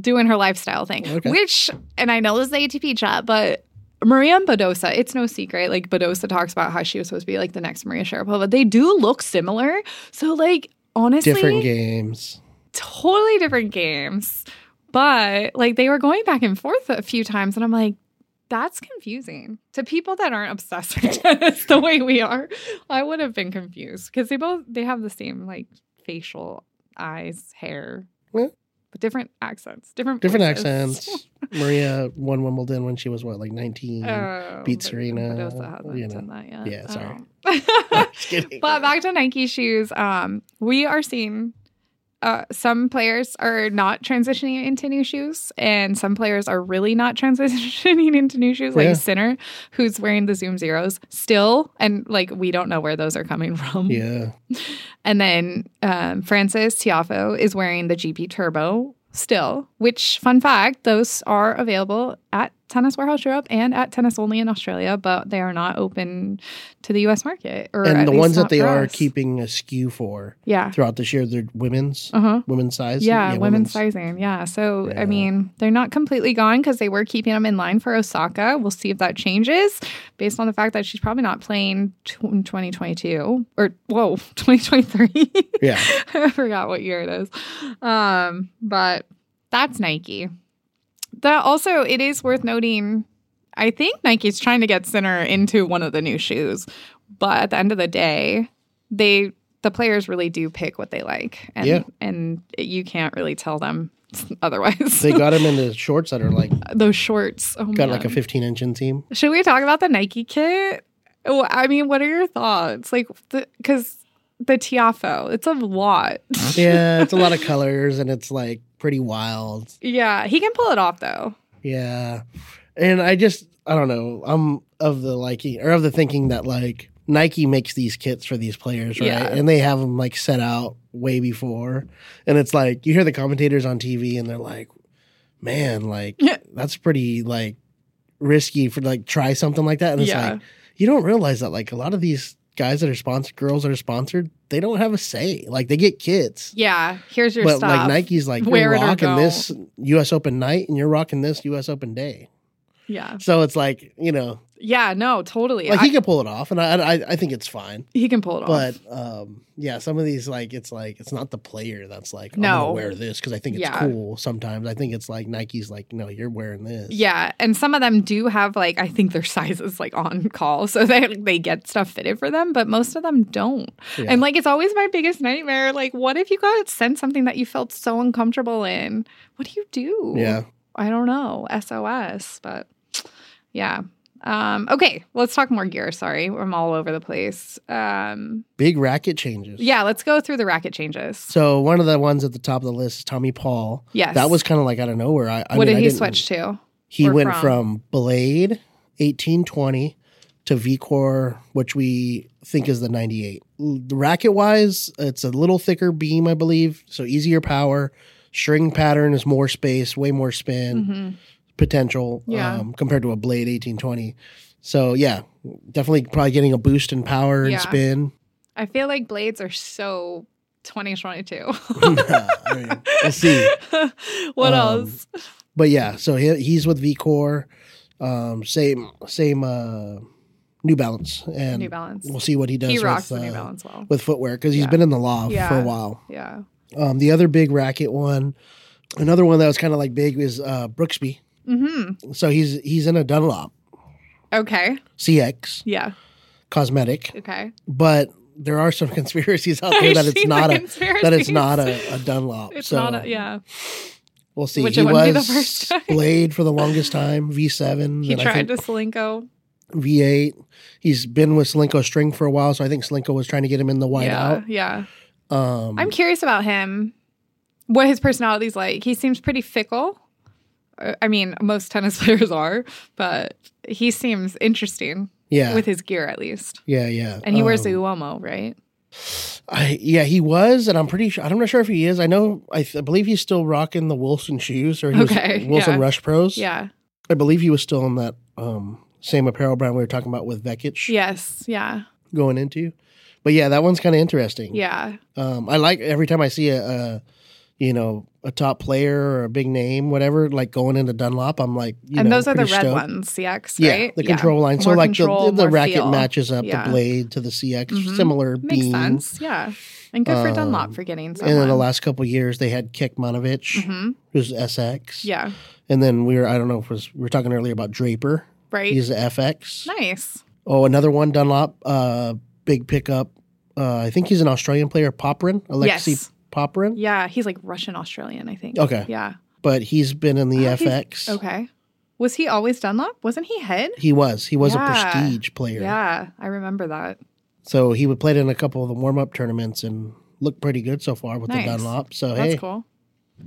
doing her lifestyle thing, Okay. which, and I know this is the ATP chat, but Maria and Badosa, it's no secret. Like Badosa talks about how she was supposed to be like the next Maria Sharapova, but they do look similar. So like honestly, Different games. totally different games. But like they were going back and forth a few times, and I'm like, that's confusing to people that aren't obsessed with tennis the way we are. I would have been confused because they both they have the same like facial eyes, hair, Yeah. but different accents, different Different voices. accents. Maria won Wimbledon when she was what, like nineteen. Oh, Beat Serena, you know. done that yet. Yeah, sorry. Um, but back to Nike shoes. Um, we are seeing uh, some players are not transitioning into new shoes, and some players are really not transitioning into new shoes, like Yeah. Sinner, who's wearing the Zoom Zeros still, and like we don't know where those are coming from. Yeah. And then um, Francis Tiafoe is wearing the GP Turbo still, which, fun fact, those are available at Tennis Warehouse Europe and at Tennis Only in Australia, but they are not open to the US market. Or And the ones that they are us. keeping a SKU for Yeah. throughout this year, they're women's, Uh huh. women's size. Yeah, women's sizing. Yeah. So, Yeah. I mean, they're not completely gone because they were keeping them in line for Osaka. We'll see if that changes based on the fact that she's probably not playing t- in 2022 or, whoa, 2023. Yeah. I forgot what year it is. Um, but that's Nike. That also, it is worth noting. I think Nike's trying to get Sinner into one of the new shoes, but at the end of the day, they the players really do pick what they like, and Yeah. and you can't really tell them otherwise. They got him into shorts that are like, Those shorts, oh got like a 15 inch inseam. Should we talk about the Nike kit? Oh, I mean, what are your thoughts? Like, because the Tiafoe, it's a lot. Yeah. It's a lot of colors and it's like pretty wild. yeah, he can pull it off though. Yeah. And I just, I don't know. I'm of the liking or of the thinking that like Nike makes these kits for these players, right? Yeah. And they have them like set out way before. And it's like, you hear the commentators on TV and they're like, man, like, Yeah. that's pretty like risky for like try something like that. And it's Yeah. like, you don't realize that like a lot of these guys that are sponsored, girls that are sponsored, they don't have a say. Like they get kits. Yeah, here's your But stuff. like Nike's like Wear you're rocking this US Open night and you're rocking this US Open day. Yeah, So it's like you know, yeah, no, totally. like I- he can pull it off, and I I, I think it's fine. he can pull it off. But um, yeah, some of these like it's like it's not the player that's like I'm No. gonna wear this because I think it's Yeah. cool. Sometimes I think it's like Nike's like no, you're wearing this. Yeah, and some of them do have like I think their sizes like on call, so they they get stuff fitted for them, but most of them don't. Yeah. And like it's always my biggest nightmare. Like, what if you got sent something that you felt so uncomfortable in? What do you do? yeah. I don't know. SOS, but yeah. Um, okay, let's talk more gear. Sorry, I'm all over the place. Um, Big racket changes. yeah, let's go through the racket changes. So one of the ones at the top of the list is Tommy Paul. Yes, That was kind of like out of nowhere. I, I what mean, did he switch to? He or went from? from Blade 1820 to VCore, which we think is the 98. Racket wise, it's a little thicker beam, I believe, so easier power. String pattern is more space, way more spin Mhm. Potential Yeah. um, compared to a Blade 1820. So yeah, definitely probably getting a boost in power and Yeah. spin. I feel like blades are so 2022. I mean, we'll see. what Um, else? But yeah, so he, he's with VCore, um, same same uh, New Balance, and New Balance. we'll see what he does He with, rocks the New uh, Balance well. with footwear because he's Yeah. been in the Lav for a while. Yeah. Um, the other big racket one, another one that was kind of like big is uh, Brooksby. Mm-hmm. So he's he's in a Dunlop Okay. CX Yeah. cosmetic, Okay. but there are some conspiracies out there that it's not a that it's not a, a Dunlop. It's so not a, yeah. we'll see. Which he it wouldn't be the was. Blade for the longest time, V7. He tried to Solinco. V8. He's been with Solinco String for a while, so I think Solinco was trying to get him in the white yeah. Yeah. Um, I'm curious about him. What his personality's like. He seems pretty fickle. I mean, most tennis players are, but he seems interesting yeah, with his gear at least. yeah, yeah. And he wears the Um, Uomo, right? I, yeah, he was, and I'm pretty sure. I'm not sure if he is. I know. I, th- I believe he's still rocking the Wilson shoes, or he Okay, was Wilson yeah. Rush Pros. Yeah. I believe he was still in that um, same apparel brand we were talking about with Vekic Yes. Yeah. going into. But yeah, that one's kind of interesting. Yeah. Um, I like every time I see a, a, you know, a top player or a big name, whatever, like going into Dunlop. I'm like, you and know, those are the red stoked. ones, CX, right? Yeah, the control line. So like control, the the more racket feel. matches up Yeah. the blade to the CX, Mhm. similar Makes beam. sense. Yeah. And good for Dunlop Um, for getting And someone. then the last couple years, they had Kecmanovic, Mhm. who's SX. Yeah. And then we were, I don't know if it was, we were talking earlier about Draper. Right. He's FX. nice. Oh, another one, Dunlop, uh, big pickup. Uh, I think he's an Australian player, Popyrin, Alexei Yes. Popyrin. Yeah. He's like Russian Australian, I think. Okay. Yeah. But he's been in the Oh, FX. Okay. Was he always Dunlop? Wasn't he head? He was. He was Yeah. a prestige player. Yeah. I remember that. So he would play in a couple of the warm up tournaments and looked pretty good so far with Nice. the Dunlop. So That's hey, cool.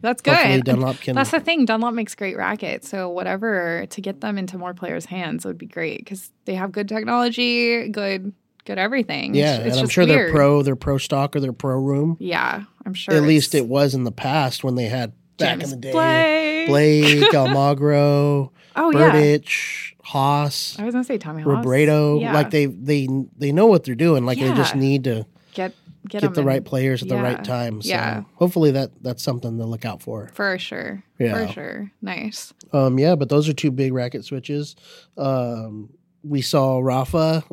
That's hopefully good. Dunlop can. That's the thing. Dunlop makes great rackets. So whatever to get them into more players' hands would be great because they have good technology, good, good everything. yeah, It's- I'm sure they're pro, they're pro stock or they're pro room. Yeah, I'm sure. At least it was in the past when they had back James in the day. Blake. Blake, Almagro, Oh yeah. Berdych, Haas, I was gonna say Tommy Haas. Robredo. Yeah. Like they they they know what they're doing. Like they just need to get get, get the in. right players at the Yeah. right time. So Yeah. hopefully that that's something to look out for. for sure. Yeah. For sure. Nice. Um, yeah, but those are two big racket switches. Um, we saw Rafa,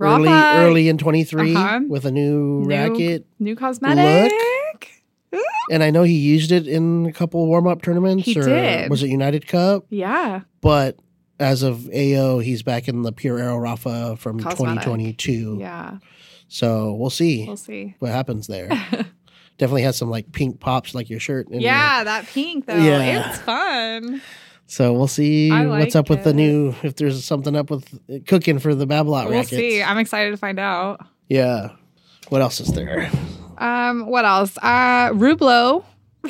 early Rafa. early in 23 Uh-huh. with a new, New racket, New cosmetic. Look. and I know he used it in a couple warm up tournaments. He or did. Was it United Cup? Yeah. But as of AO, he's back in the Pure Aero Rafa from Cosmetic. 2022. Yeah. So we'll see We'll see. what happens there. Definitely has some like pink pops like your shirt. Yeah, that pink though. Yeah. It's fun. So we'll see I what's like up with the new if there's something up with cooking for the Babolat We'll rackets. see. I'm excited to find out. Yeah. What else is there? Um, what else? Uh Rublo.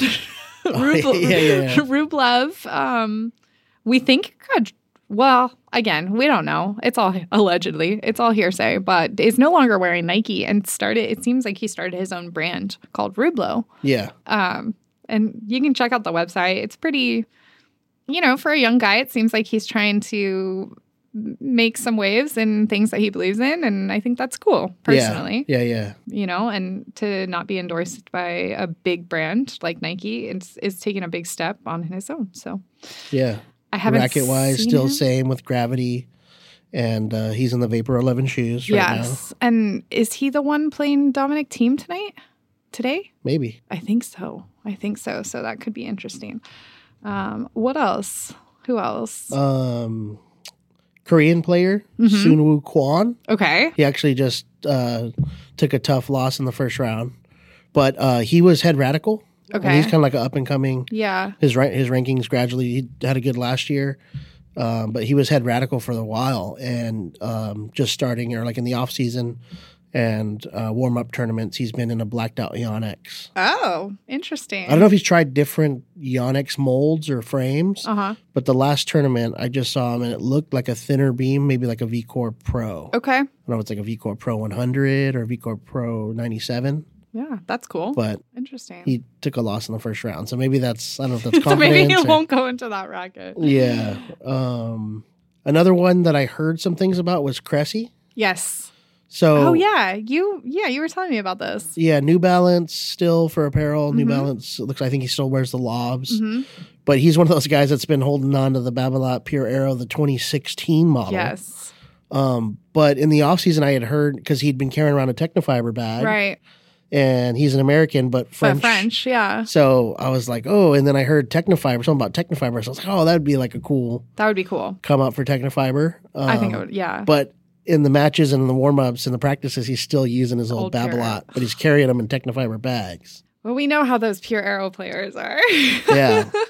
Rublo yeah, yeah, yeah. Rublev. Um we think God well, again, we don't know. It's all allegedly. It's all hearsay, but is no longer wearing Nike and started it seems like he started his own brand called Rublo. Yeah. Um, and you can check out the website. It's pretty, you know, for a young guy, it seems like he's trying to make some waves in things that he believes in. And I think that's cool, personally, Yeah. Yeah. you know, and to not be endorsed by a big brand like Nike is, is taking a big step on his own. So Yeah. I haven't Racket wise, still him. same with gravity. And uh, he's in the Vapor 11 shoes right now. yes. And is he the one playing Dominic Thiem tonight? Today? Maybe. I think so. I think so. So that could be interesting. Um, what else? Who else? Um, Korean player, Mhm. Soonwoo Kwon. okay. He actually just uh, took a tough loss in the first round. But uh, he was head radical. And Okay. he's kind of like an up and coming Yeah. his rank his rankings gradually he had a good last year um, but he was head radical for a while and um, just starting or like in the off season and uh, warm up tournaments he's been in a blacked out Yonex. Oh, interesting. I don't know if he's tried different Yonex molds or frames, Uh huh. but the last tournament I just saw him and it looked like a thinner beam, maybe like a VCore Pro. Okay. I don't know if it's like a VCore Pro 100 or VCore Pro 97, Yeah, that's cool. but interesting. he took a loss in the first round. So maybe that's I don't know if that's so maybe he or- won't go into that racket. Yeah. Um, another one that I heard some things about was Cressy. Yes. So Oh yeah, you yeah you were telling me about this. yeah, New Balance still for apparel. New Mhm. Balance looks. I think he still wears the lobs, hmm but he's one of those guys that's been holding on to the Babolat Pure Aero, the 2016 model. Yes. Um, but in the off season, I had heard because he'd been carrying around a Tecnifibre bag, Right. and he's an American, but French. But French. Yeah. So I was like, oh, and then I heard Tecnifibre, something about Tecnifibre. So I was like, oh, that'd be like a cool That would be cool. come up for Tecnifibre. Um, I think it would. Yeah. But in the matches and in the warm ups and the practices, he's still using his old, Old Babolat, but he's carrying them in Tecnifibre bags. well, we know how those pure aero players are. Yeah.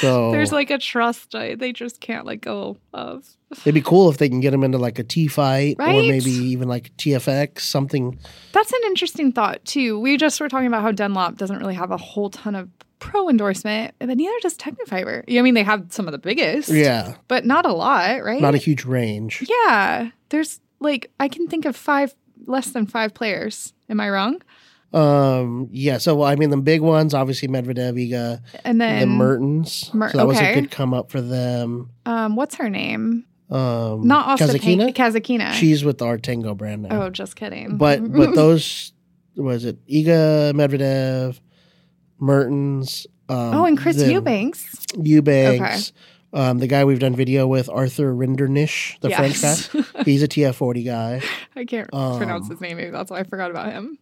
So There's like a trust uh, they just can't let go of. it'd be cool if they can get him into like a T fight or maybe even like TFX, something. That's an interesting thought too. We just were talking about how Dunlop doesn't really have a whole ton of pro endorsement, but neither does Tecnifibre. Yeah, I mean, they have some of the biggest, Yeah. but not a lot, right? Not a huge range. yeah. There's like I can think of five less than five players. Am I wrong? Um, yeah. So, I mean, the big ones, obviously Medvedev, Iga, And then the Mertens. Mer- so that was a okay. good come up for them. um, what's her name? Um, Not Osta Kasatkina? Kasatkina. She's with the Artengo brand now. oh, just kidding. but but those was it Iga Medvedev, Mertens. Um, oh, and Chris the- Eubanks. Eubanks. Um, the guy we've done video with, Arthur Rinderknech, the French guy. guy. He's a TF40 guy. I can't Um, pronounce his name. Maybe that's why I forgot about him.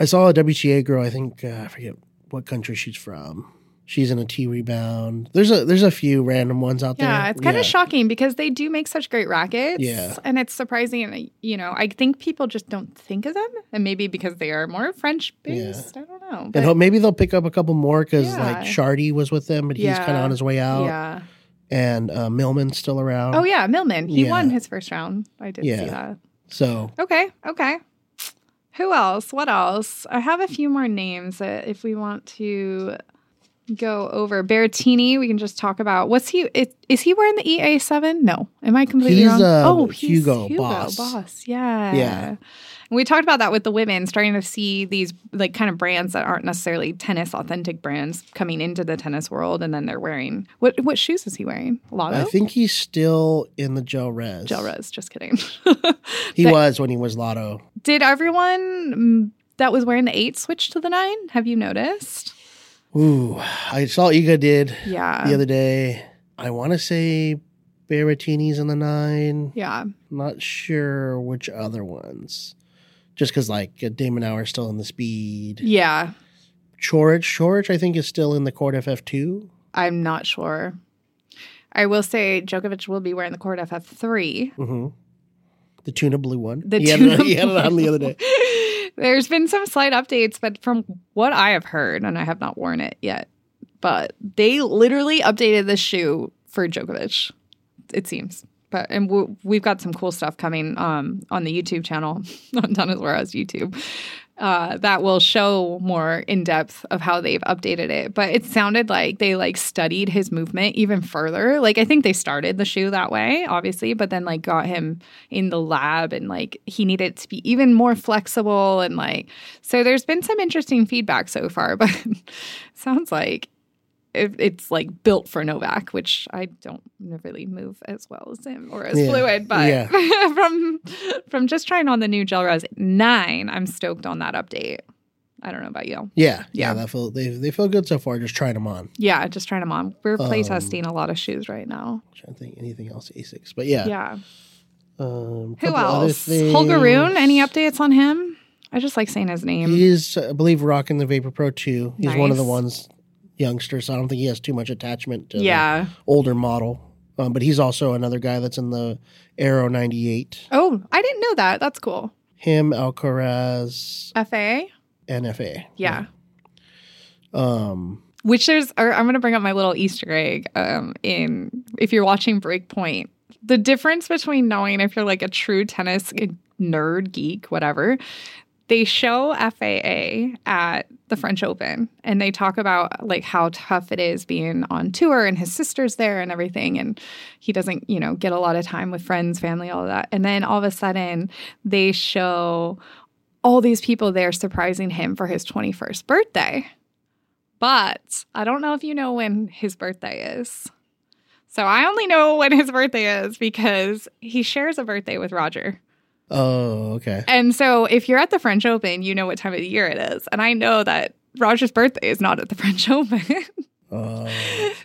I saw a WTA girl. I think uh, I forget what country she's from. She's in a T rebound. There's a there's a few random ones out there. Yeah, it's kind of shocking because they do make such great rackets. Yeah. And it's surprising, you know, I think people just don't think of them. And maybe because they are more French based. I don't know. And But hope maybe they'll pick up a couple more because Yeah. like Chardy was with them, but he's kind of on his way out. yeah. And uh, Millman's still around. Oh, yeah. Millman. He Yeah. won his first round. I did Yeah. see that. So Okay. Okay. Who else? What else? I have a few more names that if we want to go over. Berrettini, we can just talk about. What's he? Is, is he wearing the EA seven? No, am I completely He's, wrong? uh, oh, he's Hugo Boss. Boss. Yeah, Yeah. And we talked about that with the women, starting to see these like kind of brands that aren't necessarily tennis authentic brands coming into the tennis world, and then they're wearing what? What shoes is he wearing? Lotto. I think he's still in the gel res. Gel Res. Just kidding. He But- was when he was Lotto. Did everyone mm, that was wearing the eight switch to the nine? Have you noticed? Ooh, I saw Iga did Yeah. the other day. I want to say Berrettini's on the nine. yeah. Not sure which other ones. Just because like uh, De Minaur is still in the speed. Yeah. Coric, Coric, I think is still in the Court FF two. I'm not sure. I will say Djokovic will be wearing the court FF3. Mm-hmm. The tuna blue one. The he, had tuna it, he had it on the other day. There's been some slight updates, but from what I have heard, and I have not worn it yet, but they literally updated the shoe for Djokovic. It seems, but and we we've got some cool stuff coming um, on the YouTube channel on Tennis Warehouse YouTube uh, that will show more in depth of how they've updated it. But it sounded like they like studied his movement even further. Like I think they started the shoe that way, obviously, but then like got him in the lab and like he needed to be even more flexible and like so. There's been some interesting feedback so far, but sounds like it, it's like built for Novak, which I don't really move as well as him or as Yeah. fluid. But Yeah. from from just trying on the new Gel Res nine, I'm stoked on that update. I don't know about you. Yeah, Yeah. yeah. That feel they they feel good so far. Just trying them on. Yeah, just trying them on. We're Um, playtesting a lot of shoes right now. i trying to think anything else Asics, but yeah. Yeah. Um, Who else? Holger Rune. Any updates on him? I just like saying his name. He's, I believe, rocking the Vapor Pro 2. He's one of the ones youngster, so I don't think he has too much attachment to yeah. the older model. Um, but he's also another guy that's in the Aero 98. Oh, I didn't know that. That's cool. Him, Alcaraz, FA. NFA. Yeah. Um, Which there's, or I'm going to bring up my little Easter egg. Um, in if you're watching Breakpoint, the difference between knowing if you're like a true tennis nerd, geek, whatever, they show FAA at the French Open and they talk about like how tough it is being on tour and his sister's there and everything. And he doesn't, you know, get a lot of time with friends, family, all of that. And then all of a sudden they show all these people there surprising him for his 21st birthday. But I don't know if you know when his birthday is. So I only know when his birthday is because he shares a birthday with Roger. Oh, okay. And so if you're at the French Open, you know what time of the year it is. And I know that Roger's birthday is not at the French Open. Uh,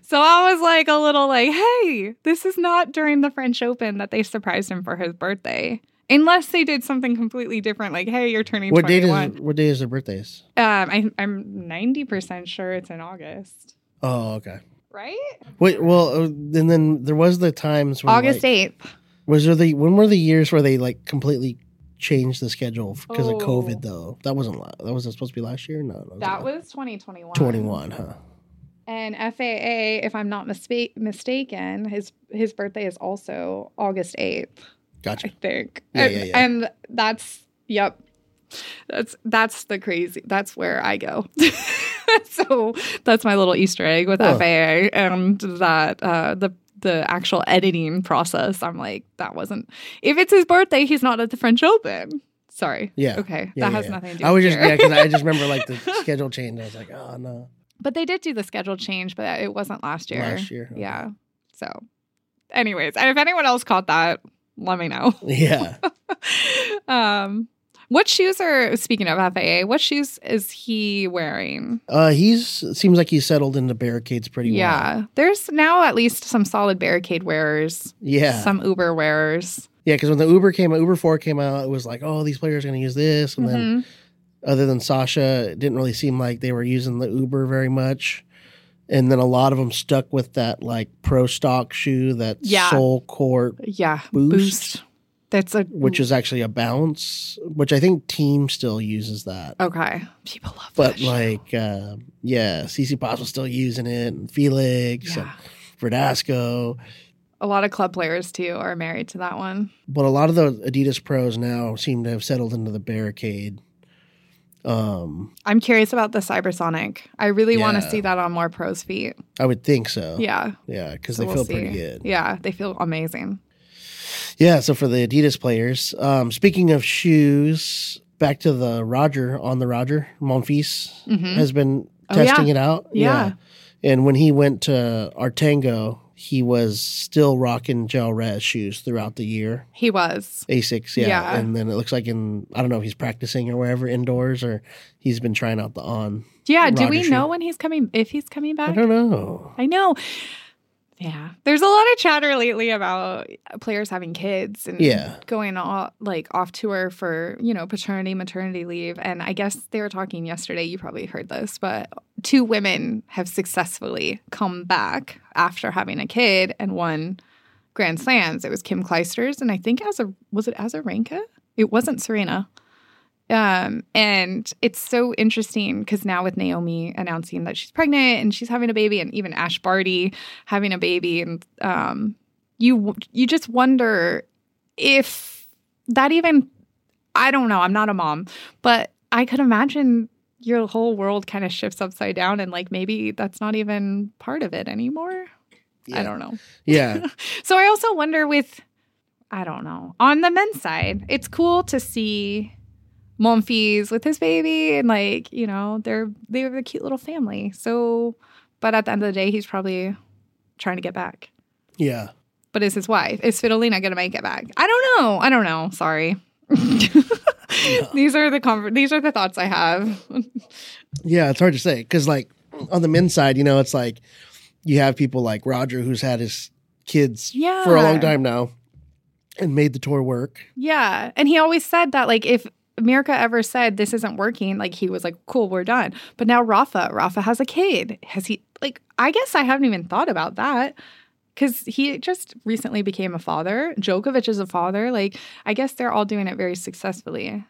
so I was like a little like, hey, this is not during the French Open that they surprised him for his birthday. Unless they did something completely different, like, hey, you're turning what date 21. is what day is their birthdays? Um, I, I'm 90% sure it's in August, Oh, okay. right? Wait, well, uh, and then there was the times when August like, 8th. Was there the when were the years where they like completely changed the schedule because Oh. of COVID though? That wasn't that wasn't supposed to be last year. No, no That was 2021. twenty one, huh? And FAA, if I'm not mispa- mistaken, his his birthday is also August 8th, Gotcha. I think. Yeah, and, yeah, yeah. and that's yep. That's that's the crazy. That's where I go. so that's my little Easter egg with Oh. FAA and that uh, the the actual editing process. I'm like, that wasn't. If it's his birthday, he's not at the French Open. Sorry. Yeah. Okay. Yeah, that yeah, has yeah. nothing to do. I was just here. yeah because I just remember like the schedule change. I was like, oh no, But they did do the schedule change, but it wasn't last year. last year. okay. Yeah. So, anyways, and if anyone else caught that, let me know. yeah. um, what shoes are speaking of FAA? What shoes is he wearing? Uh, he's seems like he's settled into barricades pretty well. Yeah, there's now at least some solid barricade wearers, Yeah. some Uber wearers. yeah. Because when the Uber came out, Uber Four came out, it was like, oh, these players are going to use this, and then Mhm. other than Sasha, it didn't really seem like they were using the Uber very much. And then a lot of them stuck with that like pro stock shoe, that Yeah. SoleCourt, Yeah, Boost. boost. That's a which is actually a bounce, which I think Thiem still uses that. okay. People love But like, uh, yeah, Tsitsipas was still using it, and Felix and yeah. Verdasco. a lot of club players too are married to that one. But a lot of the Adidas pros now seem to have settled into the barricade. Um, I'm curious about the Cybersonic. I really want to see that on more pros' feet. I would think so. Yeah. Yeah, because So they we'll feel see. pretty good. Yeah, they feel amazing. Yeah, so for the Adidas players, um, speaking of shoes, back to the Roger on the Roger Monfils Mhm. has been Oh, yeah. testing it out. Yeah. and when he went to Artengo, he was still rocking gel res shoes throughout the year. He was. Asics, yeah. Yeah. and then it looks like in I don't know if he's practicing or wherever indoors or he's been trying out the on. Yeah. Do we shoe. know when he's coming? If he's coming back? I don't know. I know. Yeah. There's a lot of chatter lately about players having kids and Yeah. going off, like off tour for, you know, paternity, maternity leave. And I guess they were talking yesterday, you probably heard this, but two women have successfully come back after having a kid and won Grand Slams. It was Kim Clijsters and I think as a was it Azarenka? It wasn't Serena. Um, and it's so interesting because now with Naomi announcing that she's pregnant and she's having a baby, and even Ash Barty having a baby, and um, you you just wonder if that even I don't know. I'm not a mom, but I could imagine your whole world kind of shifts upside down, and like maybe that's not even part of it anymore. I don't know. Yeah, So I also wonder with I don't know. On the men's side, it's cool to see Monfils with his baby and like, you know, they're they're a cute little family. So but at the end of the day, he's probably trying to get back. yeah. But is his wife? Is Svitolina gonna make it back? I don't know. I don't know. Sorry. these are the conver- these are the thoughts I have. Yeah, it's hard to say because, like, on the men's side, you know, it's like you have people like Roger who's had his kids yeah. for a long time now and made the tour work. Yeah. And he always said that, like, if Mirka ever said this isn't working, like, he was like, cool, we're done. But now Rafa, Rafa has a kid. Has he, like, I guess I haven't even thought about that because he just recently became a father. Djokovic is a father. Like, I guess they're all doing it very successfully.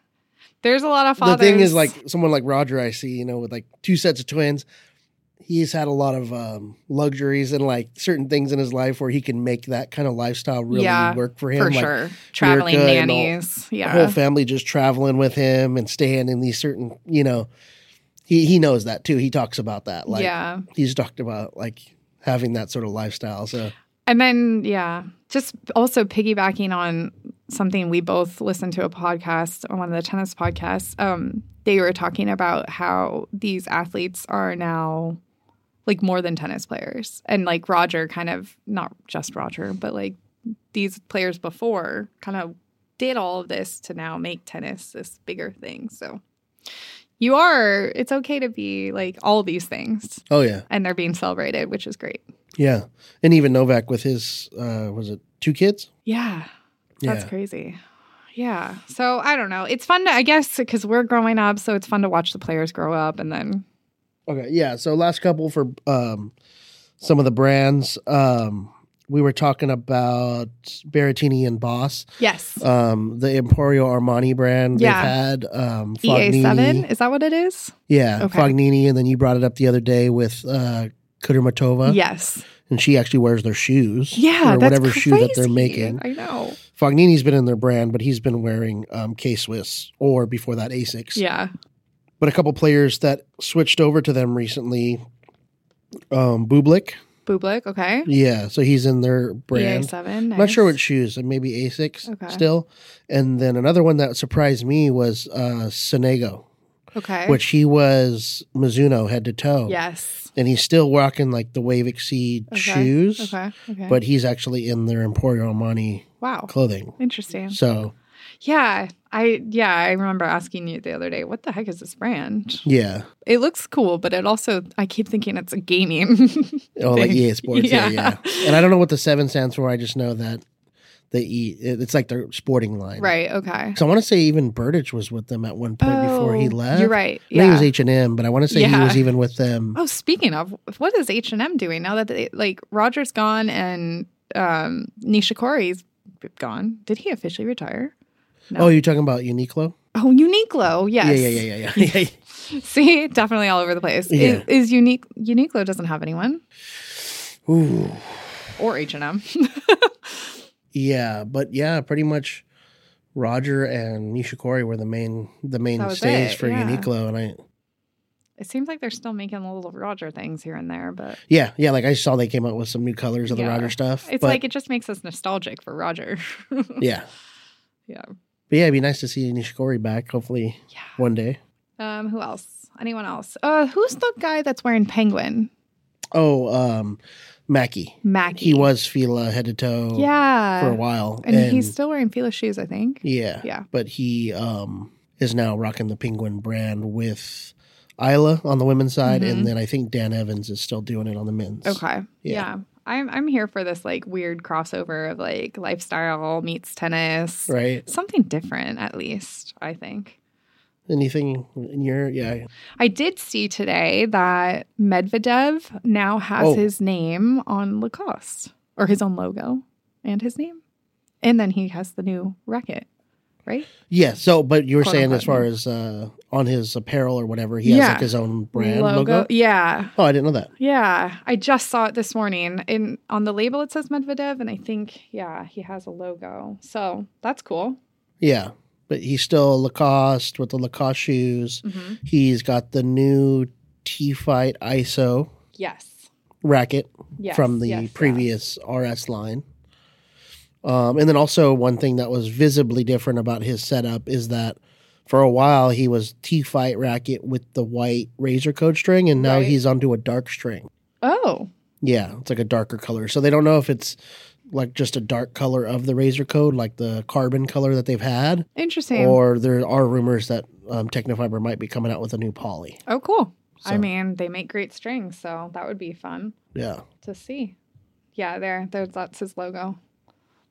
There's a lot of fathers. The thing is, like, someone like Roger, I see, you know, with like two sets of twins, he's had a lot of um, luxuries and like certain things in his life where he can make that kind of lifestyle really Yeah, work for him. for like, sure. Traveling and all- nannies. Yeah. whole family just traveling with him and staying in these certain, you know, he, he knows that too. He talks about that. Like, yeah. he's talked about like having that sort of lifestyle. So, And then, yeah, just also piggybacking on something we both listened to a podcast on one of the tennis podcasts. Um, they were talking about how these athletes are now like more than tennis players, and like Roger, kind of not just Roger, but like these players before, kind of did all of this to now make tennis this bigger thing. So you are. It's okay to be like all these things, oh, yeah. and they're being celebrated, which is great. Yeah. And even Novak with his, uh, was it two kids? Yeah. That's Yeah. crazy. Yeah. So I don't know. It's fun to, I guess, because we're growing up. So it's fun to watch the players grow up and then, Okay, yeah. So last couple for um, some of the brands. Um, we were talking about Berrettini and Boss. yes. Um, the Emporio Armani brand Yeah. they've had. Um, EA7. Is that what it is? Yeah, Okay. Fognini, and then you brought it up the other day with uh, Kudermetova, Yes. and she actually wears their shoes. Yeah. or that's whatever shoe that they're crazy. making. I know. Fognini's been in their brand, but he's been wearing um, K-Swiss or before that Asics. Yeah. But a couple players that switched over to them recently. Um, Bublik, Bublik. Okay. yeah, so he's in their brand. EA7. I'm not sure nice. what shoes, maybe Asics Okay. still. And then another one that surprised me was uh, Sonego, Okay. which he was Mizuno head to toe. Yes. And he's still rocking like the Wave Exceed Okay. shoes, Okay. Okay. but he's actually in their Emporio Armani wow. clothing. Interesting. So, Yeah. I, yeah, I remember asking you the other day, what the heck is this brand? yeah. It looks cool, but it also, I keep thinking it's a gaming. Oh, like. EA Sports. Yeah. Yeah. yeah. And I don't know what the seven stands for. I just know that they eat, it's like their sporting line. right. Okay. So I want to say even Berdych was with them at one point before he Oh, left. You're right. Think it was H and M, but I want to say he was even with them. Oh, speaking of, what is H and M doing now that they, like Roger's gone and um, Nishikori's gone? Did he officially retire? No. Oh, you're talking about Uniqlo? Oh, Uniqlo. Yes. Yeah, yeah, yeah, yeah, yeah. yeah. See, definitely all over the place. Yeah. Is, is Unique Uniqlo doesn't have anyone Ooh, or H and M. yeah, but yeah, pretty much Roger and Nishikori were the main the main That was stays it, for yeah. Uniqlo, and I It seems like they're still making little Roger things here and there, but yeah yeah like I saw they came out with some new colors of the Roger stuff. it's like it just makes us nostalgic for Roger. yeah, yeah. but yeah, it'd be nice to see Nishikori back. Hopefully Yeah. one day. Um, who else? Anyone else? Uh, who's the guy that's wearing penguin? Oh, um, Mackie. Mackie. He was Fila head to toe Yeah. for a while, and, he's still wearing Fila shoes, I think. yeah Yeah. but he um is now rocking the Penguin brand with Isla on the women's side, Mhm. and then I think Dan Evans is still doing it on the men's. Okay. Yeah. Yeah. I'm I'm here for this like weird crossover of like lifestyle meets tennis. right. Something different at least, I think. Anything in your yeah I did see today that Medvedev now has Oh. his name on Lacoste or his own logo and his name. And then he has the new racket, right? yeah. So, but you were Quote, saying unquote. as far as uh on his apparel or whatever, he has Yeah. like his own brand logo. Yeah. Oh, I didn't know that. Yeah. I just saw it this morning. In on the label it says Medvedev and I think yeah, he has a logo. So, that's cool. Yeah, but he's still Lacoste with the Lacoste shoes. Mm-hmm. He's got the new T Fight ISO Yes. racket Yes. from the yes, previous RS line. Um, and then also one thing that was visibly different about his setup is that for a while he was T Fight racket with the white razor code string, and now Right. he's onto a dark string. Oh. Yeah, it's like a darker color. So they don't know if it's like just a dark color of the razor code, like the carbon color that they've had, Interesting. or there are rumors that um, Tecnifibre might be coming out with a new poly. oh, cool. I mean, they make great strings, so that would be fun. Yeah. to see. Yeah, there, there's that's his logo.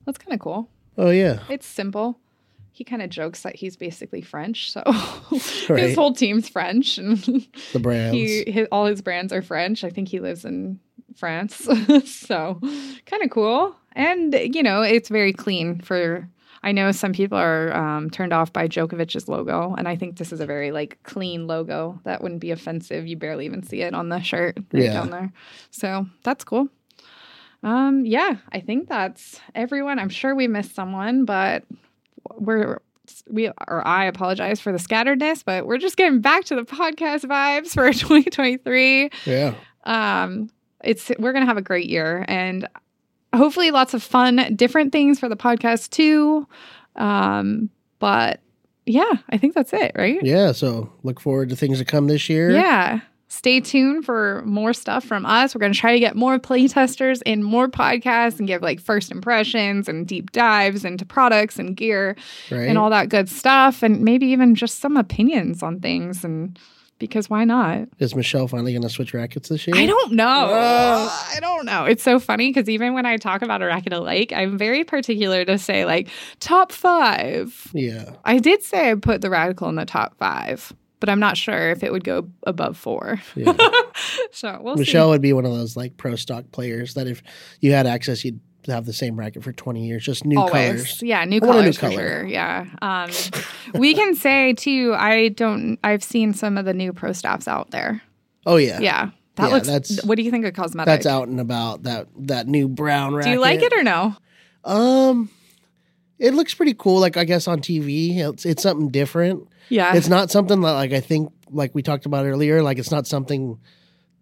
That's kind of cool. Oh yeah. It's simple. He kind of jokes that he's basically French, so Right. his whole team's French, and The brands. he his, all his brands are French. I think he lives in France, so kind of cool. And you know, it's very clean. For I know some people are um, turned off by Djokovic's logo, and I think this is a very like clean logo that wouldn't be offensive. You barely even see it on the shirt right Yeah. down there. So that's cool. Um, yeah, I think that's everyone. I'm sure we missed someone, but we're we or I apologize for the scatteredness, but we're just getting back to the podcast vibes for 2023. yeah. Um, it's we're gonna have a great year and hopefully lots of fun, different things for the podcast too. Um, but yeah, I think that's it, right? Yeah. So look forward to things to come this year. Yeah. Stay tuned for more stuff from us. We're going to try to get more playtesters and more podcasts and give like first impressions and deep dives into products and gear Right. and all that good stuff. And maybe even just some opinions on things. And because why not? Is Michelle finally going to switch rackets this year? I don't know. Uh. I don't know. It's so funny because even when I talk about a racket alike, I'm very particular to say like top five. Yeah. I did say I put the radical in the top five, but I'm not sure if it would go above four. Yeah. so we'll Michelle would be one of those like pro stock players that if you had access, you'd have the same racket for 20 years, just new. Always. colors. Yeah, new I a new colors for color. sure. Yeah. Um, we can say too, I don't, I've seen some of the new pro staffs out there. Oh, yeah. Yeah. That Yeah, looks, that's- what do you think of cosmetic? That's out and about. That that new brown racket. Do you like it or no? Um, it looks pretty cool. Like I guess on TV, it's it's something different. Yeah. It's not something that like I think like we talked about earlier. Like it's not something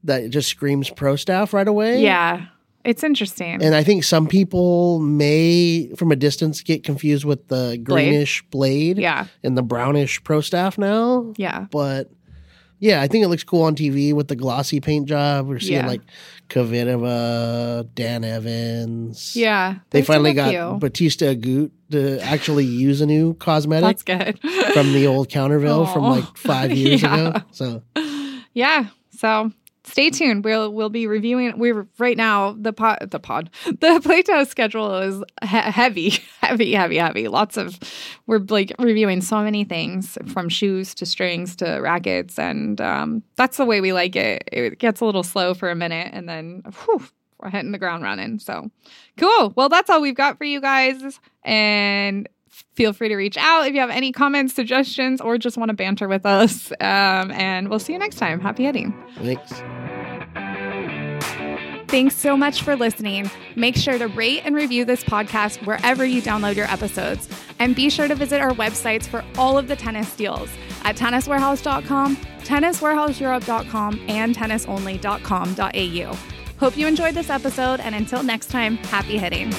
that just screams pro staff right away. yeah. It's interesting. And I think some people may, from a distance, get confused with the greenish blade, yeah. and the brownish pro staff now. Yeah. But yeah, I think it looks cool on TV with the glossy paint job. We're seeing Yeah. like Kvitova, Dan Evans. Yeah. They finally got few. Bautista Agut to actually use a new cosmetic That's good. from the old Countervail from oh. like five years Yeah. ago. So Yeah. So stay tuned. We'll we'll be reviewing. We're right now the pod the pod the playtest schedule is he- heavy, heavy, heavy, heavy. Lots of we're like reviewing so many things from shoes to strings to rackets, and um, that's the way we like it. It gets a little slow for a minute, and then whew, we're hitting the ground running. So cool. Well, that's all we've got for you guys, and. Feel free to reach out if you have any comments, suggestions, or just want to banter with us. Um, and we'll see you next time. Happy heading. thanks. Thanks so much for listening. Make sure to rate and review this podcast wherever you download your episodes. And be sure to visit our websites for all of the tennis deals at tenniswarehouse.com, tenniswarehouseeurope.com, and tennisonly.com.au. Hope you enjoyed this episode, and until next time, happy hitting.